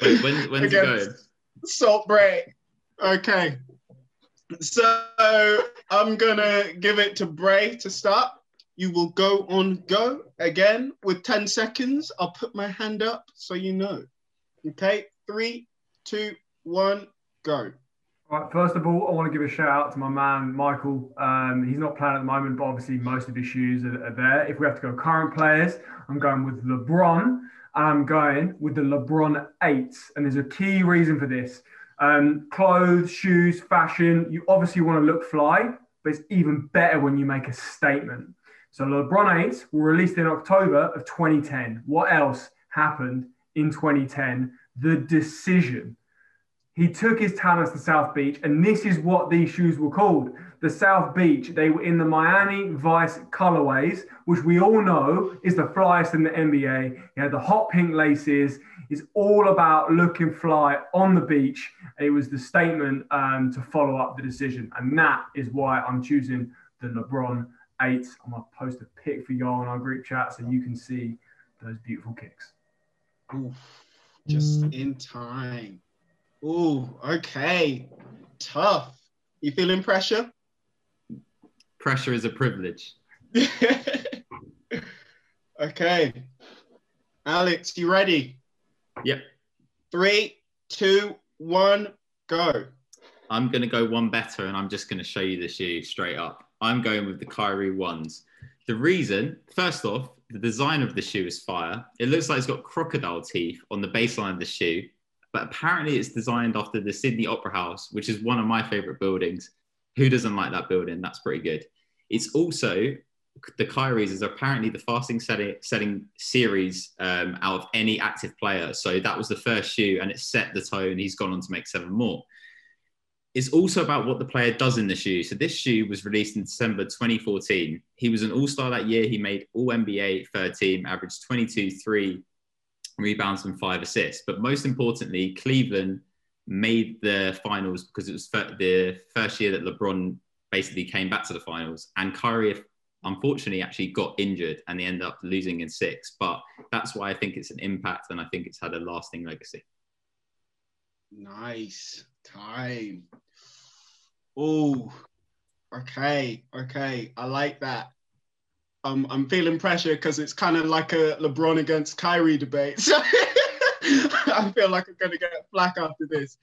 Wait, when, when's it going? Salt Bray. Okay. So I'm going to give it to Bray to start you will go on go again with 10 seconds. I'll put my hand up so you know. Okay, three, two, one, go. All right, first of all, I want to give a shout out to my man Michael. Um, he's not playing at the moment, but obviously most of his shoes are, are, there. If we have to go current players, I'm going with LeBron, I'm going with the LeBron eights. And there's a key reason for this: um, clothes, shoes, fashion. You obviously want to look fly, but it's even better when you make a statement. So LeBron 8 were released in October of 2010. What else happened in 2010? The decision. He took his talents to South Beach, and this is what these shoes were called. The South Beach. They were in the Miami Vice colorways, which we all know is the flyest in the NBA. He had the hot pink laces. It's all about looking fly on the beach. It was the statement um, to follow up the decision, and that is why I'm choosing the LeBron eight. I'm gonna post a pic for y'all in our group chat so you can see those beautiful kicks. Ooh, just mm. in time. Ooh, okay. Tough. You feeling pressure? Pressure is a privilege. okay. Alex, you ready? Yep. Three, two, one, go. I'm going to go one better and I'm just going to show you the shoe straight up. I'm going with the Kyrie ones. The reason, first off, the design of the shoe is fire. It looks like it's got crocodile teeth on the baseline of the shoe, but apparently it's designed after the Sydney Opera House, which is one of my favorite buildings. Who doesn't like that building? That's pretty good. It's also the Kyries is apparently the fastest setting, setting series um, out of any active player. So that was the first shoe, and it set the tone. He's gone on to make seven more it's also about what the player does in the shoe. So this shoe was released in December 2014. He was an all-star that year. He made all NBA third team, averaged 22, three rebounds and five assists. But most importantly, Cleveland made the finals because it was the first year that LeBron basically came back to the finals. And Kyrie, unfortunately, actually got injured and they ended up losing in six. But that's why I think it's an impact and I think it's had a lasting legacy. Nice time. Oh, okay, okay. I like that. Um, I'm feeling pressure because it's kind of like a LeBron against Kyrie debate. So I feel like I'm going to get flack after this.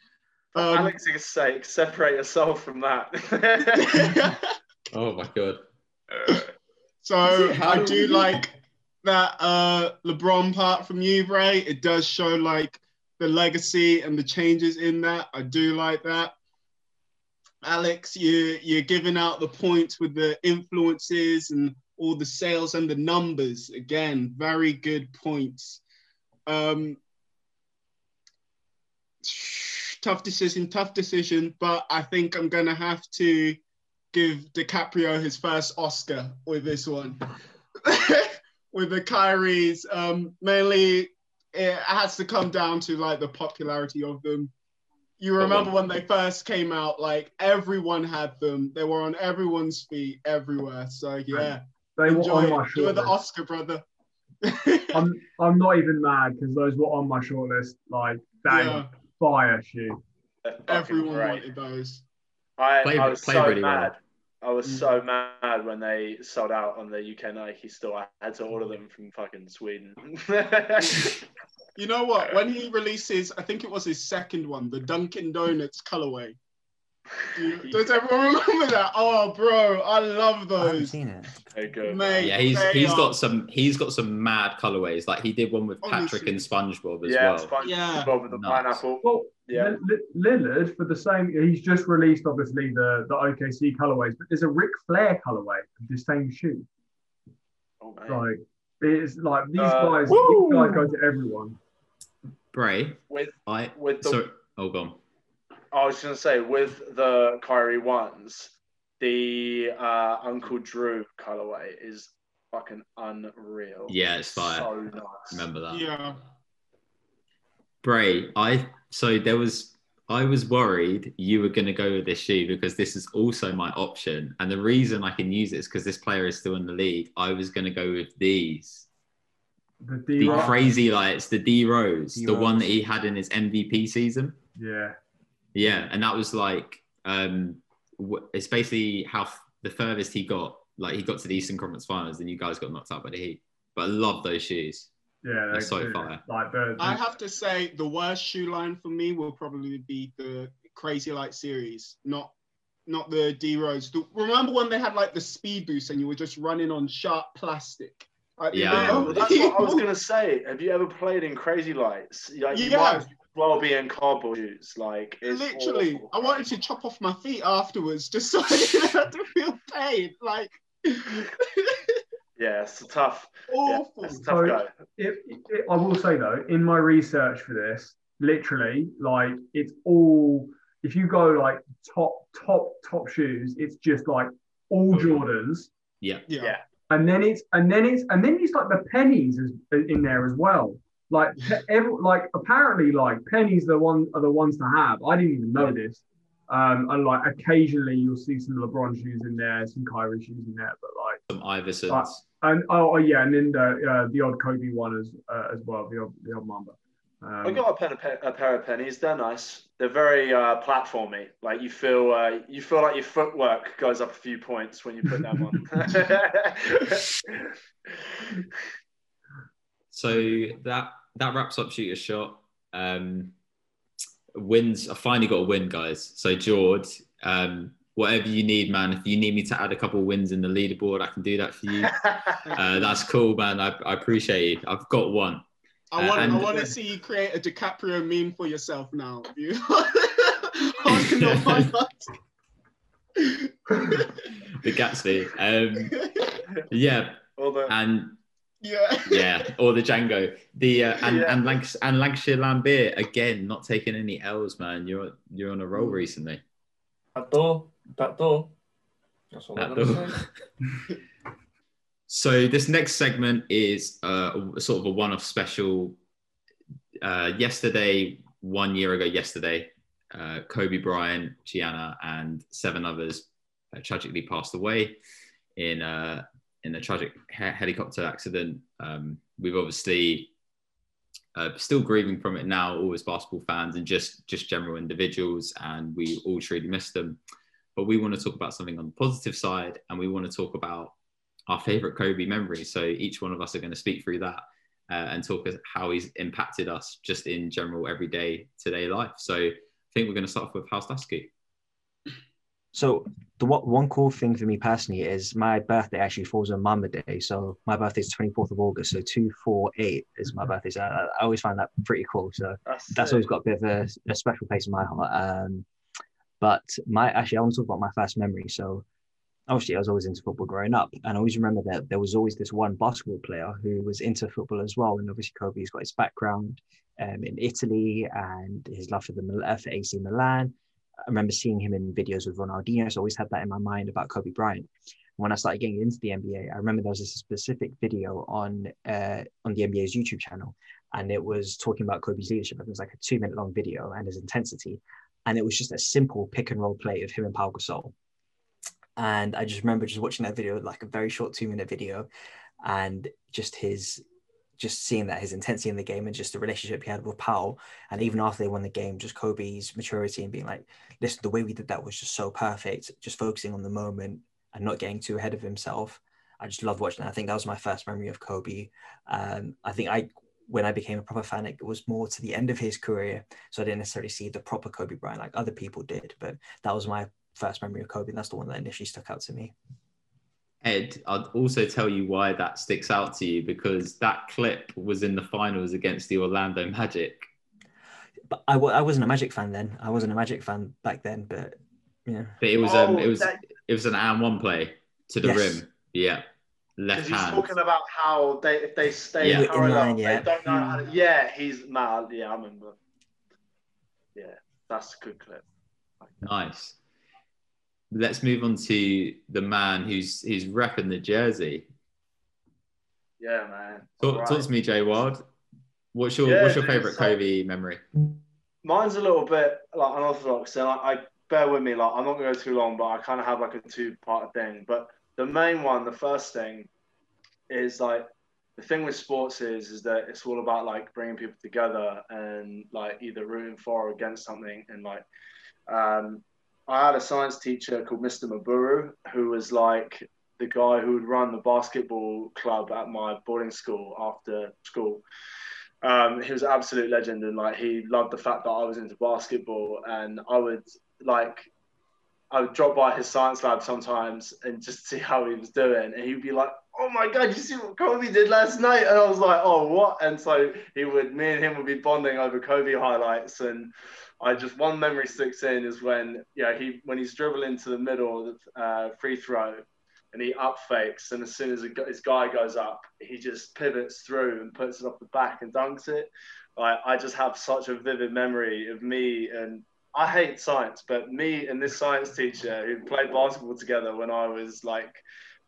Um, Alex's sake, separate yourself from that. oh my god. So I do like that uh, LeBron part from you, Bray. It does show like the legacy and the changes in that. I do like that. Alex, you you're giving out the points with the influences and all the sales and the numbers. Again, very good points. Um, tough decision, tough decision. But I think I'm gonna have to give DiCaprio his first Oscar with this one. with the Kyries, um, mainly it has to come down to like the popularity of them. You remember when they first came out, like everyone had them. They were on everyone's feet everywhere. So yeah, They were enjoy, on it. my enjoy the. Oscar, brother. I'm I'm not even mad because those were on my shortlist. Like that is yeah, fire shoe. Everyone great. wanted those. I, Played- I was so really well. Mad. I was Mm. so mad when they sold out on the UK Nike store. I had to order them from fucking Sweden. You know what? When he releases, I think it was his second one, the Dunkin' Donuts colorway. Do you- Does everyone remember that? Oh, bro, I love those. I haven't those. seen it. They're. Mate. Yeah, he's They he's are- got some he's got some mad colorways. Like he did one with Patrick and SpongeBob as yeah, well. Sponge Yeah. Bob with the Nuts. pineapple. Well, Yeah. Li- Li- Lillard for the same. He's just released obviously the the OKC colorways, but there's a Ric Flair colorway of the same shoe. Oh, man. Like it's like these Uh, guys. woo! These guys go to everyone. Bray, With I with the so oh gone. I was gonna say with the Kyrie ones, the uh, Uncle Drew colorway is fucking unreal. Yeah, it's fire. So nice. Remember that. Yeah. Bray, I so there was I was worried you were going to go with this shoe because this is also my option, and the reason I can use it is because this player is still in the league. I was going to go with these, The the crazy lights, the D Rose, the D-Rose. one that he had in his MVP season. Yeah. Yeah, and that was like um, it's basically how f- the furthest he got. Like he got to the Eastern Conference Finals, and you guys got knocked out by the Heat. But I love those shoes. Yeah, They're they so do. fire. Like the, I have to say the worst shoe line for me will probably be the Crazy Light series, not not the D Rose. Remember when they had like the speed boost and you were just running on sharp plastic? Like, Yeah, they I were- That's what I was gonna say. Have you ever played in Crazy Lights? Like, you Yeah. Might as well be in cardboard shoes. Like it's Literally, awful. I wanted to chop off my feet afterwards just so I didn't have to feel pain. Like Yeah, it's a tough. Yeah, awful. it's a tough So- go. it, it, I will say though, in my research for this, literally, like it's all. If you go like top, top, top shoes, it's just like all Jordans, Yeah, yeah. Yeah. and then it's and then it's and then it's like the pennies is in there as well. Like every, like apparently like pennies the one are the ones to have. I didn't even know this. Um, and like occasionally you'll see some LeBron shoes in there, some Kyrie shoes in there, but like some Iversons. Uh, and oh, oh yeah, and then the uh, the odd Kobe one as uh, as well, the odd the odd Mamba. Um, I got a, pen, a, pe- a pair of pennies. They're nice. They're very uh, platformy. Like you feel, uh, you feel like your footwork goes up a few points when you put them on. So that that wraps up shoot a shot. Um, wins. I finally got a win, guys. So George, um, whatever you need, man. If you need me to add a couple wins in the leaderboard, I can do that for you. Uh, that's cool, man. I, I appreciate it. I've got one. I want and- I want to see you create a DiCaprio meme for yourself now. You I cannot find The Gatsby. Um, yeah, Although, and yeah. yeah, or the Django. The uh, and Yeah. and, Lanc- and Lancashire Lambert again, not taking any L's, man. You're you're on a roll recently. That door, that door. That's all I'm That door. So this next segment is uh, a sort of a one-off special. Uh, yesterday, one year ago, yesterday, uh, Kobe Bryant, Gianna, and seven others uh, tragically passed away in uh, in a tragic he- helicopter accident. Um, we've obviously uh, still grieving from it now, all as basketball fans and just just general individuals, and we all truly miss them. But we want to talk about something on the positive side, and we want to talk about our favorite Kobe memories. So each one of us are going to speak through that uh, and talk how he's impacted us just in general everyday today life. So I think we're going to start off with House Dusky. So the what one cool thing for me personally is my birthday actually falls on Mamba Day. So my birthday is 24th of August. So two four eight is my birthday. So I, I always find that pretty cool. So that's, that's always got a bit of a, a special place in my heart. Um, but my actually, I want to talk about my first memory. So obviously I was always into football growing up, and I always remember that there was always this one basketball player who was into football as well. And obviously Kobe's got his background um, in Italy and his love for the uh, for AC Milan. I remember seeing him in videos with Ronaldinho, so I always had that in my mind about Kobe Bryant. When I started getting into the NBA, I remember there was a specific video on uh, on the NBA's YouTube channel, and it was talking about Kobe's leadership. It was like a two minute long video and his intensity, and it was just a simple pick and roll play of him and Pau Gasol and I just remember just watching that video, like a very short two minute video, and just his just seeing that his intensity in the game and just the relationship he had with Pau. And even after they won the game, just Kobe's maturity and being like, listen, the way we did that was just so perfect, just focusing on the moment and not getting too ahead of himself. I just love watching that. I think that was my first memory of Kobe. Um, I think I, when I became a proper fan, it was more to the end of his career. So I didn't necessarily see the proper Kobe Bryant like other people did, but that was my first memory of Kobe. And that's the one that initially stuck out to me. Ed, I'd also tell you why that sticks out to you because that clip was in the finals against the Orlando Magic. But I w- I wasn't a Magic fan then. I wasn't a Magic fan back then, but yeah. But it was um, oh, it was that... it was an and one play to the yes. rim. Yeah. Left he's hand. talking about how they if they stay yeah. parallel, line, yeah. they don't know how to, yeah, he's mad. Yeah, I remember. Yeah, that's a good clip. Nice let's move on to the man who's who's repping the jersey. Yeah, man. Talk, right. talk to me, Jay Wild. What's your yeah, what's your favorite so, Kobe memory? Mine's a little bit like unorthodox, and I, I bear with me. Like I'm not going to go too long, but I kind of have like a two part thing. But the main one, the first thing, is like the thing with sports is is that it's all about like bringing people together and like either rooting for or against something, and like um, I had a science teacher called Mr. Maburu, who was like the guy who would run the basketball club at my boarding school after school. Um, he was an absolute legend, and like he loved the fact that I was into basketball, and I would like I would drop by his science lab sometimes and just see how he was doing, and he'd be like, "Oh my god, you see what Kobe did last night?" And I was like, "Oh, what?" And so he would, me and him would be bonding over Kobe highlights, and I just one memory sticks in is when yeah he when he's dribbling to the middle of the uh, free throw and he up fakes and as soon as his guy goes up he just pivots through and puts it off the back and dunks it. Like I just have such a vivid memory of me and I hate science, but me and this science teacher who played basketball together when I was like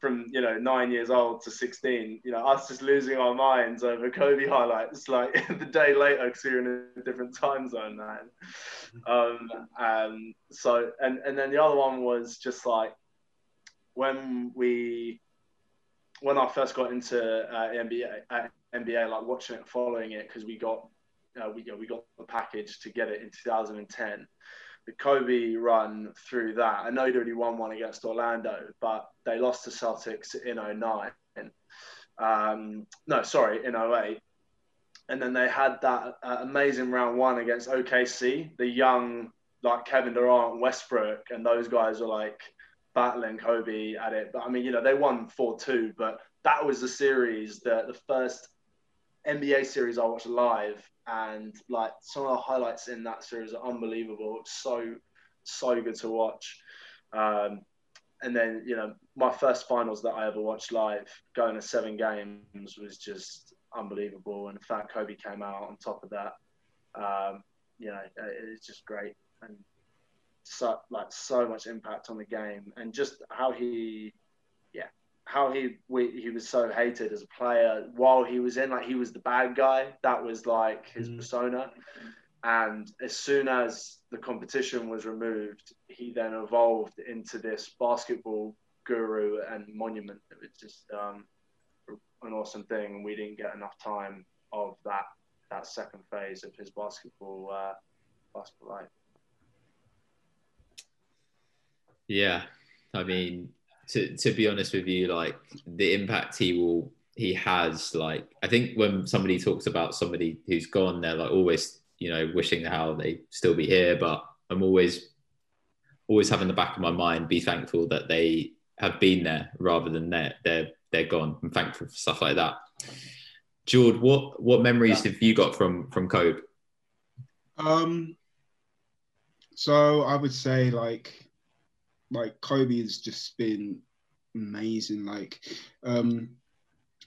from you know nine years old to 16 you know us just losing our minds over kobe highlights like the day later because we are in a different time zone man. Um, so and and then the other one was just like when we when i first got into uh, nba uh, nba like watching it following it because we got uh, we, know, we got the package to get it in 2010 the Kobe run through that. I know they'd already won one against Orlando, but they lost to Celtics in 09. Um, no, sorry, in 08. And then they had that uh, amazing round one against OKC, the young, like Kevin Durant, Westbrook, and those guys were like battling Kobe at it. But I mean, you know, they won 4 2, but that was the series that the first NBA series I watched live and like some of the highlights in that series are unbelievable. It's So so good to watch. Um, and then you know my first finals that I ever watched live, going to seven games, was just unbelievable. And the fact Kobe came out on top of that, um, you know, it's just great and so like so much impact on the game and just how he how he we, he was so hated as a player while he was in like he was the bad guy. That was like his mm. persona. And as soon as the competition was removed he then evolved into this basketball guru and monument. It was just um, an awesome thing. And we didn't get enough time of that that second phase of his basketball uh, basketball life. Yeah. I mean to to be honest with you, like the impact he will he has, like I think when somebody talks about somebody who's gone, they're like always, you know, wishing how they still be here. But I'm always always having the back of my mind, be thankful that they have been there rather than they're they're they're gone. I'm thankful for stuff like that. George, what what memories have you got from from Kobe? Um, so I would say like like Kobe has just been amazing. Like, um,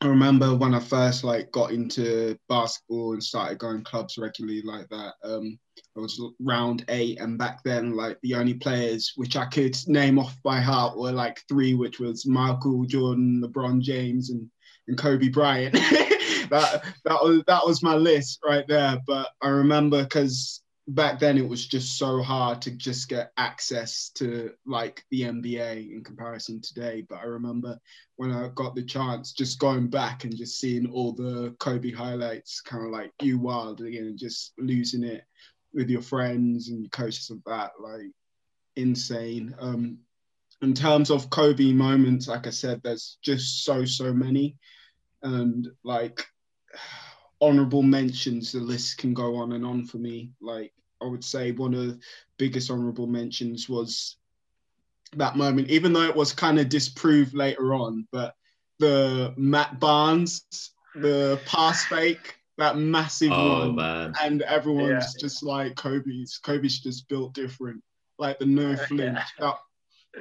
I remember when I first like got into basketball and started going clubs regularly like that. Um, I was round eight, and back then, like the only players which I could name off by heart were like three, which was Michael Jordan, LeBron James, and and Kobe Bryant. that that was that was my list right there. But I remember because back then it was just so hard to just get access to like the NBA in comparison today. But I remember when I got the chance, just going back and just seeing all the Kobe highlights, kind of like you wild again, and just losing it with your friends and your coaches and that, like insane. Um, in terms of Kobe moments, like I said, there's just so so many, and like honorable mentions, the list can go on and on for me. Like I would say one of the biggest honorable mentions was that moment, even though it was kind of disproved later on, but the Matt Barnes, the pass fake, that massive Oh one. man. And everyone's Yeah. just like Kobe's. Kobe's just built different. Like the no flinch. That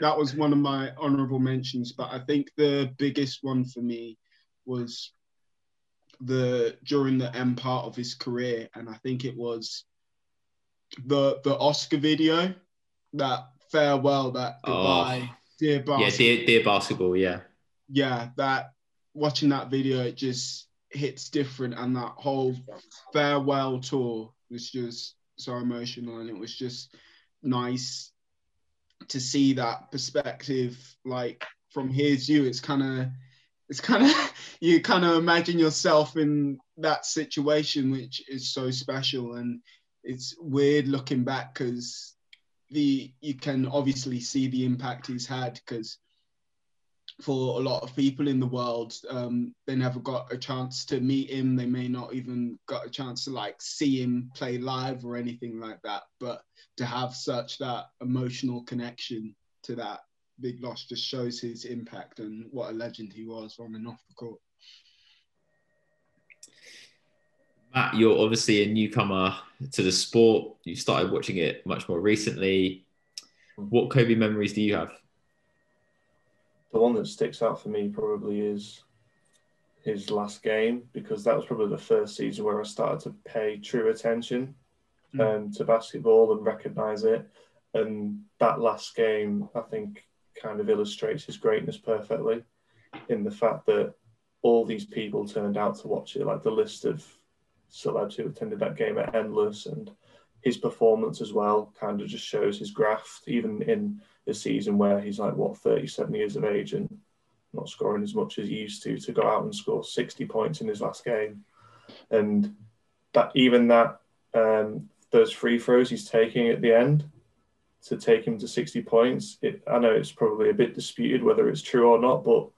that was one of my honorable mentions. But I think the biggest one for me was the during the end part of his career, and I think it was the the Oscar video, that farewell, that Oh. goodbye, dear Yeah, dear, dear basketball. Yeah. yeah, that watching that video, it just hits different, and that whole farewell tour was just so emotional, and it was just nice to see that perspective, like from his view. It's kind of, it's kind of, you kind of imagine yourself in that situation, which is so special, and it's weird looking back because the you can obviously see the impact he's had because for a lot of people in the world. Um, they never got a chance to meet him. They may not even got a chance to like see him play live or anything like that. But to have such that emotional connection to that big loss just shows his impact and what a legend he was on and off the court. Matt, you're obviously a newcomer to the sport. You started watching it much more recently. What Kobe memories do you have? The one that sticks out for me probably is his last game because that was probably the first season where I started to pay true attention um, to basketball and recognise it. And that last game, I think, kind of illustrates his greatness perfectly in the fact that all these people turned out to watch it. Like the list of celebs who attended that game are endless, and his performance as well kind of just shows his graft, even in a season where he's like what 37 years of age and not scoring as much as he used to to go out and score 60 points in his last game and that even that um, those free throws he's taking at the end to take him to 60 points it, i know it's probably a bit disputed whether it's true or not but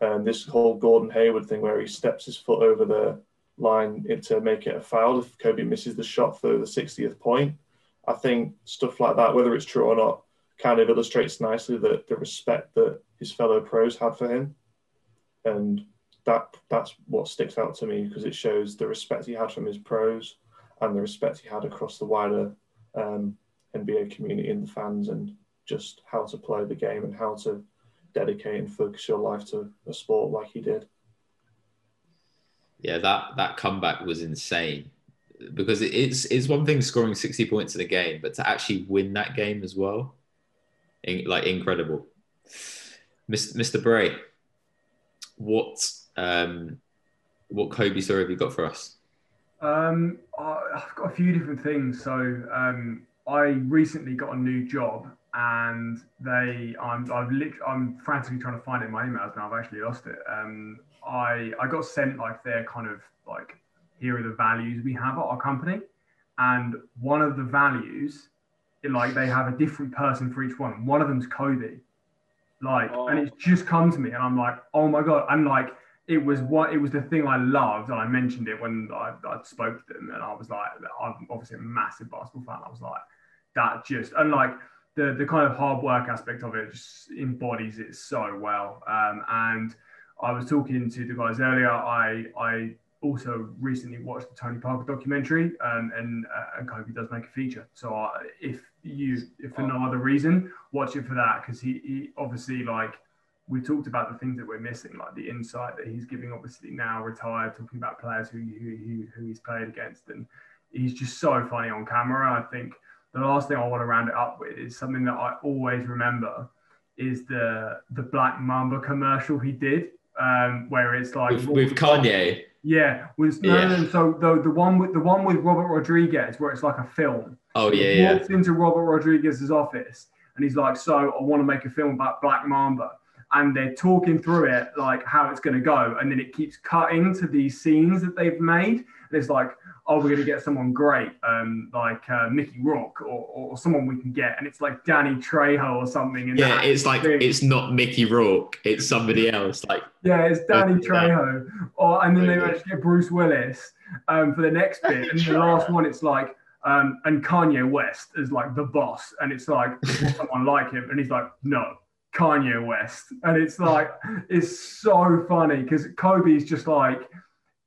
um, this whole gordon hayward thing where he steps his foot over the line to make it a foul if kobe misses the shot for the 60th point i think stuff like that whether it's true or not kind of illustrates nicely the, the respect that his fellow pros had for him. And that that's what sticks out to me because it shows the respect he had from his pros and the respect he had across the wider um, NBA community and the fans and just how to play the game and how to dedicate and focus your life to a sport like he did. Yeah, that that comeback was insane because it- it's it's one thing scoring 60 points in a game, but to actually win that game as well, in, like incredible. Mr. Bray, what um, what Kobe story have you got for us? Um, I- I've got a few different things. So um, I recently got a new job, and they I'm I've lit, I'm frantically trying to find it in my emails now. I've actually lost it. Um, I I got sent like their kind of like here are the values we have at our company, and one of the values, like they have a different person for each one. One of them's Kobe, like, and it's just come to me, and I'm like, oh my god, I'm like it was what it was the thing I loved, and I mentioned it when I, I spoke to them, and I was like, I'm obviously a massive basketball fan. I was like, that just and like the the kind of hard work aspect of it just embodies it so well. Um, and I was talking to the guys earlier. I I also recently watched the Tony Parker documentary, um, and uh, and Kobe does make a feature. So I, if you if for no other reason, watch it for that because he, he obviously like we talked about the things that we're missing, like the insight that he's giving. Obviously now retired, talking about players who who, who he's played against, and he's just so funny on camera. I think the last thing I want to round it up with is something that I always remember is the the Black Mamba commercial he did, um, where it's like with, with Kanye. Yeah, was no, yeah. no, so the the one with the one with Robert Rodriguez, where it's like a film. Oh yeah, he yeah. Walks into Robert Rodriguez's office and he's like, "So I want to make a film about Black Mamba." And they're talking through it, like how it's going to go, and then it keeps cutting to these scenes that they've made. And it's like, oh, we're going to get someone great, um, like uh, Mickey Rourke or, or someone we can get, and it's like Danny Trejo or something. yeah, it's like thing. it's not Mickey Rourke, it's somebody else. Like yeah, it's Danny Trejo, or and then they managed to get Bruce Willis um, for the next bit, and the last one, it's like. Um, and Kanye West is like the boss, and it's like someone like him, and he's like, no, Kanye West, and it's like it's so funny because Kobe's just like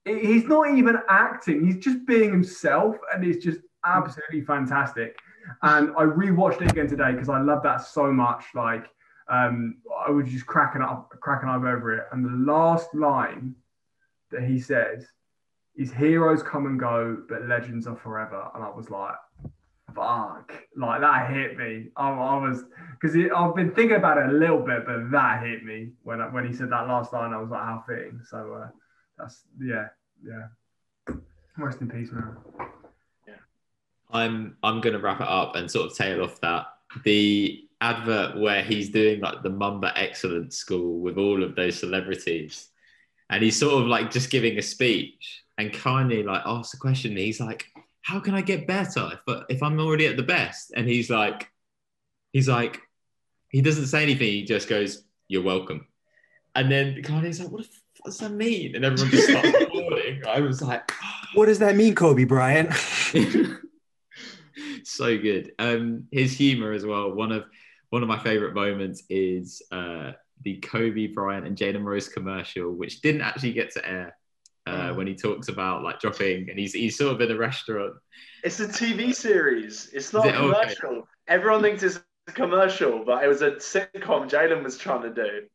he's not even acting; he's just being himself, and it's just absolutely fantastic. And I rewatched it again today because I love that so much. Like um, I was just cracking up, cracking up over it. And the last line that he says is "Heroes come and go, but legends are forever." And I was like, "Fuck!" Like that hit me. I, I was because I've been thinking about it a little bit, but that hit me when when he said that last line. I was like, "How fitting." So. Uh, that's yeah, yeah. Rest in peace, man. Yeah. I'm I'm gonna wrap it up and sort of tail off that. The advert where he's doing like the Mamba Excellence School with all of those celebrities, and he's sort of like just giving a speech, and Kanye like asks a question. He's like, "How can I get better if if I'm already at the best?" And he's like, he's like, he doesn't say anything. He just goes, "You're welcome." And then Kanye's like, "What the what does that mean? And everyone just starts applauding. I was like, what does that mean, Kobe Bryant? so good. Um, his humor as well. One of one of my favorite moments is uh, the Kobe Bryant and Jalen Rose commercial, which didn't actually get to air. Uh, oh. when he talks about like dropping, and he's he's sort of in a restaurant. It's a TV series. It's not it? a commercial. Okay. Everyone thinks it's a commercial, but it was a sitcom Jalen was trying to do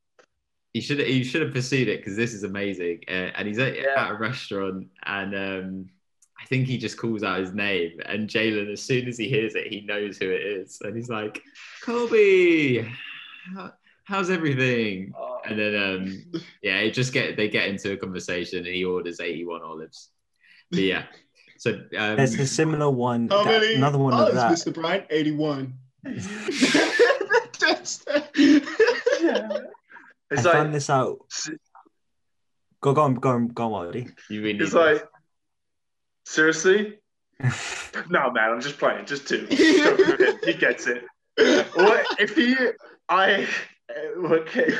he should he should have pursued it because this is amazing. Uh, and he's at, yeah. at, a restaurant, and um, I think he just calls out his name. And Jalen, as soon as he hears it, he knows who it is, and he's like, "Kobe, how, how's everything?" Oh. And then um, yeah, it just get they get into a conversation, and he orders eighty one olives. But yeah. So um, there's a similar one. How that, many another one olives, of that. Mr. Bryant? Eighty-one. yeah. It's I like, found this out. Go, go on, go on, go on, Wildy. You really it's like, seriously? no, man, I'm just playing. Just two. he gets it. What if he? I Okay,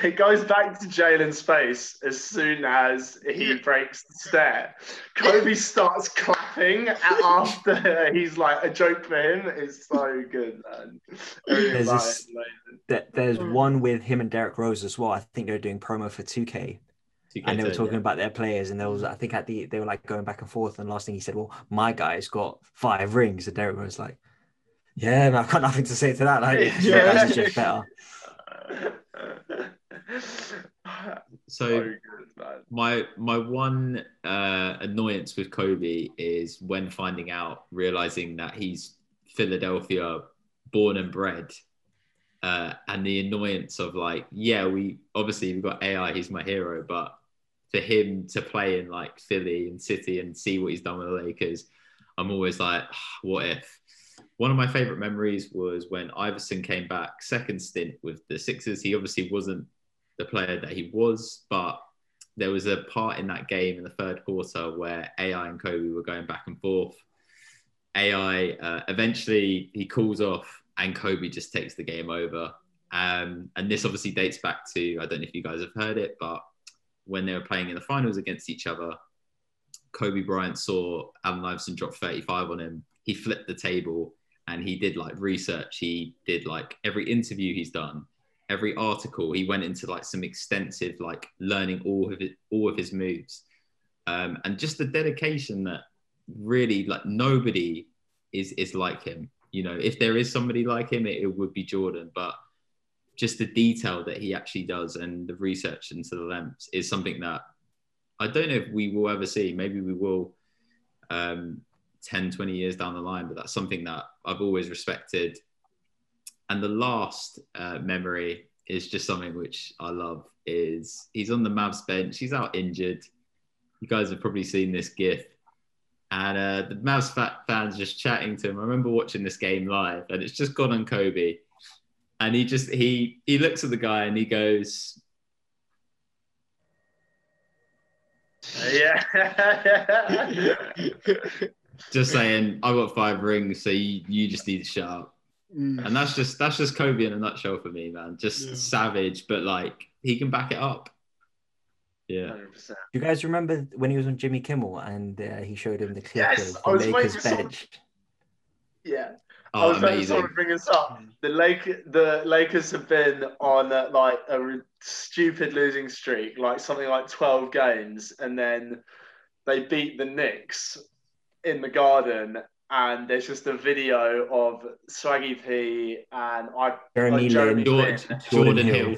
it goes back to Jalen's face as soon as he breaks the stare. Kobe starts clapping after he's like a joke for him. It's so good, man. There's, this, there's hmm. one with him and Derrick Rose as well. I think they're doing promo for 2K. 2K and they were talking yeah. about their players, and there was, I think, at the they were like going back and forth. And last thing he said, "Well, my guy's got five rings," and Derrick Rose was like, "Yeah, man, I've got nothing to say to that. Like, yeah, just better." so good, my my one uh, annoyance with Kobe is when finding out, realizing that he's Philadelphia born and bred, uh, and the annoyance of like, yeah, we obviously we've got AI, he's my hero, but for him to play in like Philly and City and see what he's done with the Lakers, I'm always like, what if? One of my favorite memories was when Iverson came back, second stint with the Sixers. He obviously wasn't the player that he was, but there was a part in that game in the third quarter where AI and Kobe were going back and forth. AI uh, eventually he calls off and Kobe just takes the game over. Um, and this obviously dates back to I don't know if you guys have heard it, but when they were playing in the finals against each other, Kobe Bryant saw Allen Iverson drop 35 on him. He flipped the table and he did like research. He did like every interview he's done, every article. He went into like some extensive like learning all of it, all of his moves, um, and just the dedication that really like nobody is is like him. You know, if there is somebody like him, it, it would be Jordan. But just the detail that he actually does and the research into the lamps is something that I don't know if we will ever see. Maybe we will um, 10, 20 years down the line, but that's something that I've always respected. And the last uh, memory is just something which I love is he's on the Mavs bench. He's out injured. You guys have probably seen this GIF. And uh, the Mavs fans just chatting to him. I remember watching this game live, and it's just gone on Kobe and he just he he looks at the guy and he goes yeah just saying i got five rings so you, you just need to shut up mm. and that's just that's just kobe in a nutshell for me man just yeah. savage but like he can back it up yeah 100%. you guys remember when he was on jimmy kimmel and uh, he showed him the clip yes, of the lakers bench yeah Oh, I was amazing. to bring this up. The Lake, the Lakers have been on uh, like a stupid losing streak, like something like twelve games, and then they beat the Knicks in the Garden, and there's just a video of Swaggy P and I, uh, Jeremy, like Jeremy Lin, Jordan, Jordan Hill.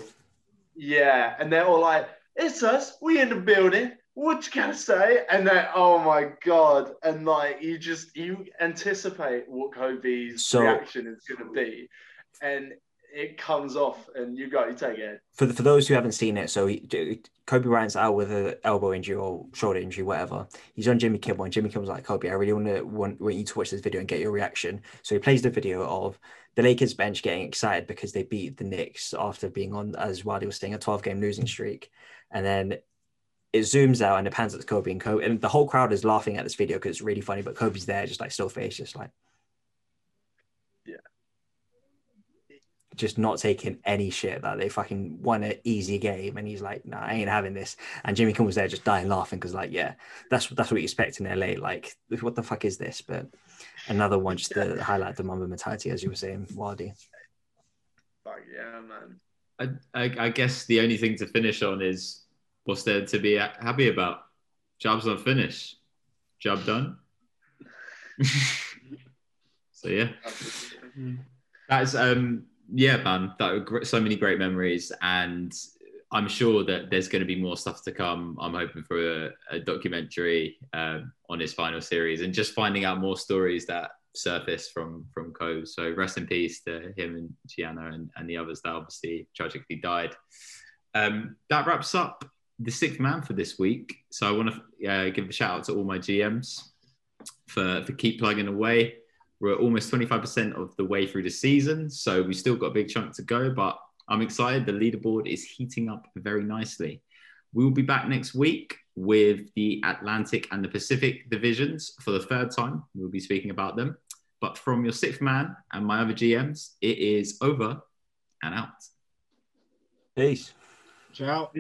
Yeah, and they're all like, "It's us. We in the building." what you gonna say? And then, oh my god! And like you just you anticipate what Kobe's so, reaction is gonna be, and it comes off, and you got you take it. For the, for those who haven't seen it, so he, Kobe Bryant's out with an elbow injury or shoulder injury, whatever. He's on Jimmy Kimmel, and Jimmy Kimmel's like, Kobe, I really want to want, want you to watch this video and get your reaction. So he plays the video of the Lakers bench getting excited because they beat the Knicks after being on as while they were staying a 12 game losing streak. And then it zooms out and it pans at Kobe and Kobe, and the whole crowd is laughing at this video because it's really funny. But Kobe's there, just like still face, just like, just not taking any shit that they fucking won an easy game, and he's like, "Nah, I ain't having this." And Jimmy Kimmel was there, just dying laughing because, like, yeah, that's that's what you expect in LA. Like, what the fuck is this? But another one just to highlight the Mamba mentality, as you were saying, Wadi. Fuck yeah, man. I, I, I guess the only thing to finish on is what's there to be happy about? Job's not finished. Job done. so yeah, that's um yeah, man. That were so many great memories, and I'm sure that there's going to be more stuff to come. I'm hoping for a, a documentary um, on his final series, and just finding out more stories that surface from from Cove. So rest in peace to him and Gianna and, and the others that obviously tragically died. Um, that wraps up the sixth man for this week. So I want to uh, give a shout out to all my GMs for, for keep plugging away. We're almost 25% of the way through the season. So we've still got a big chunk to go, but I'm excited. The leaderboard is heating up very nicely. We will be back next week with the Atlantic and the Pacific divisions for the third time. We'll be speaking about them. But from your sixth man and my other GMs, it is over and out. Peace. Ciao.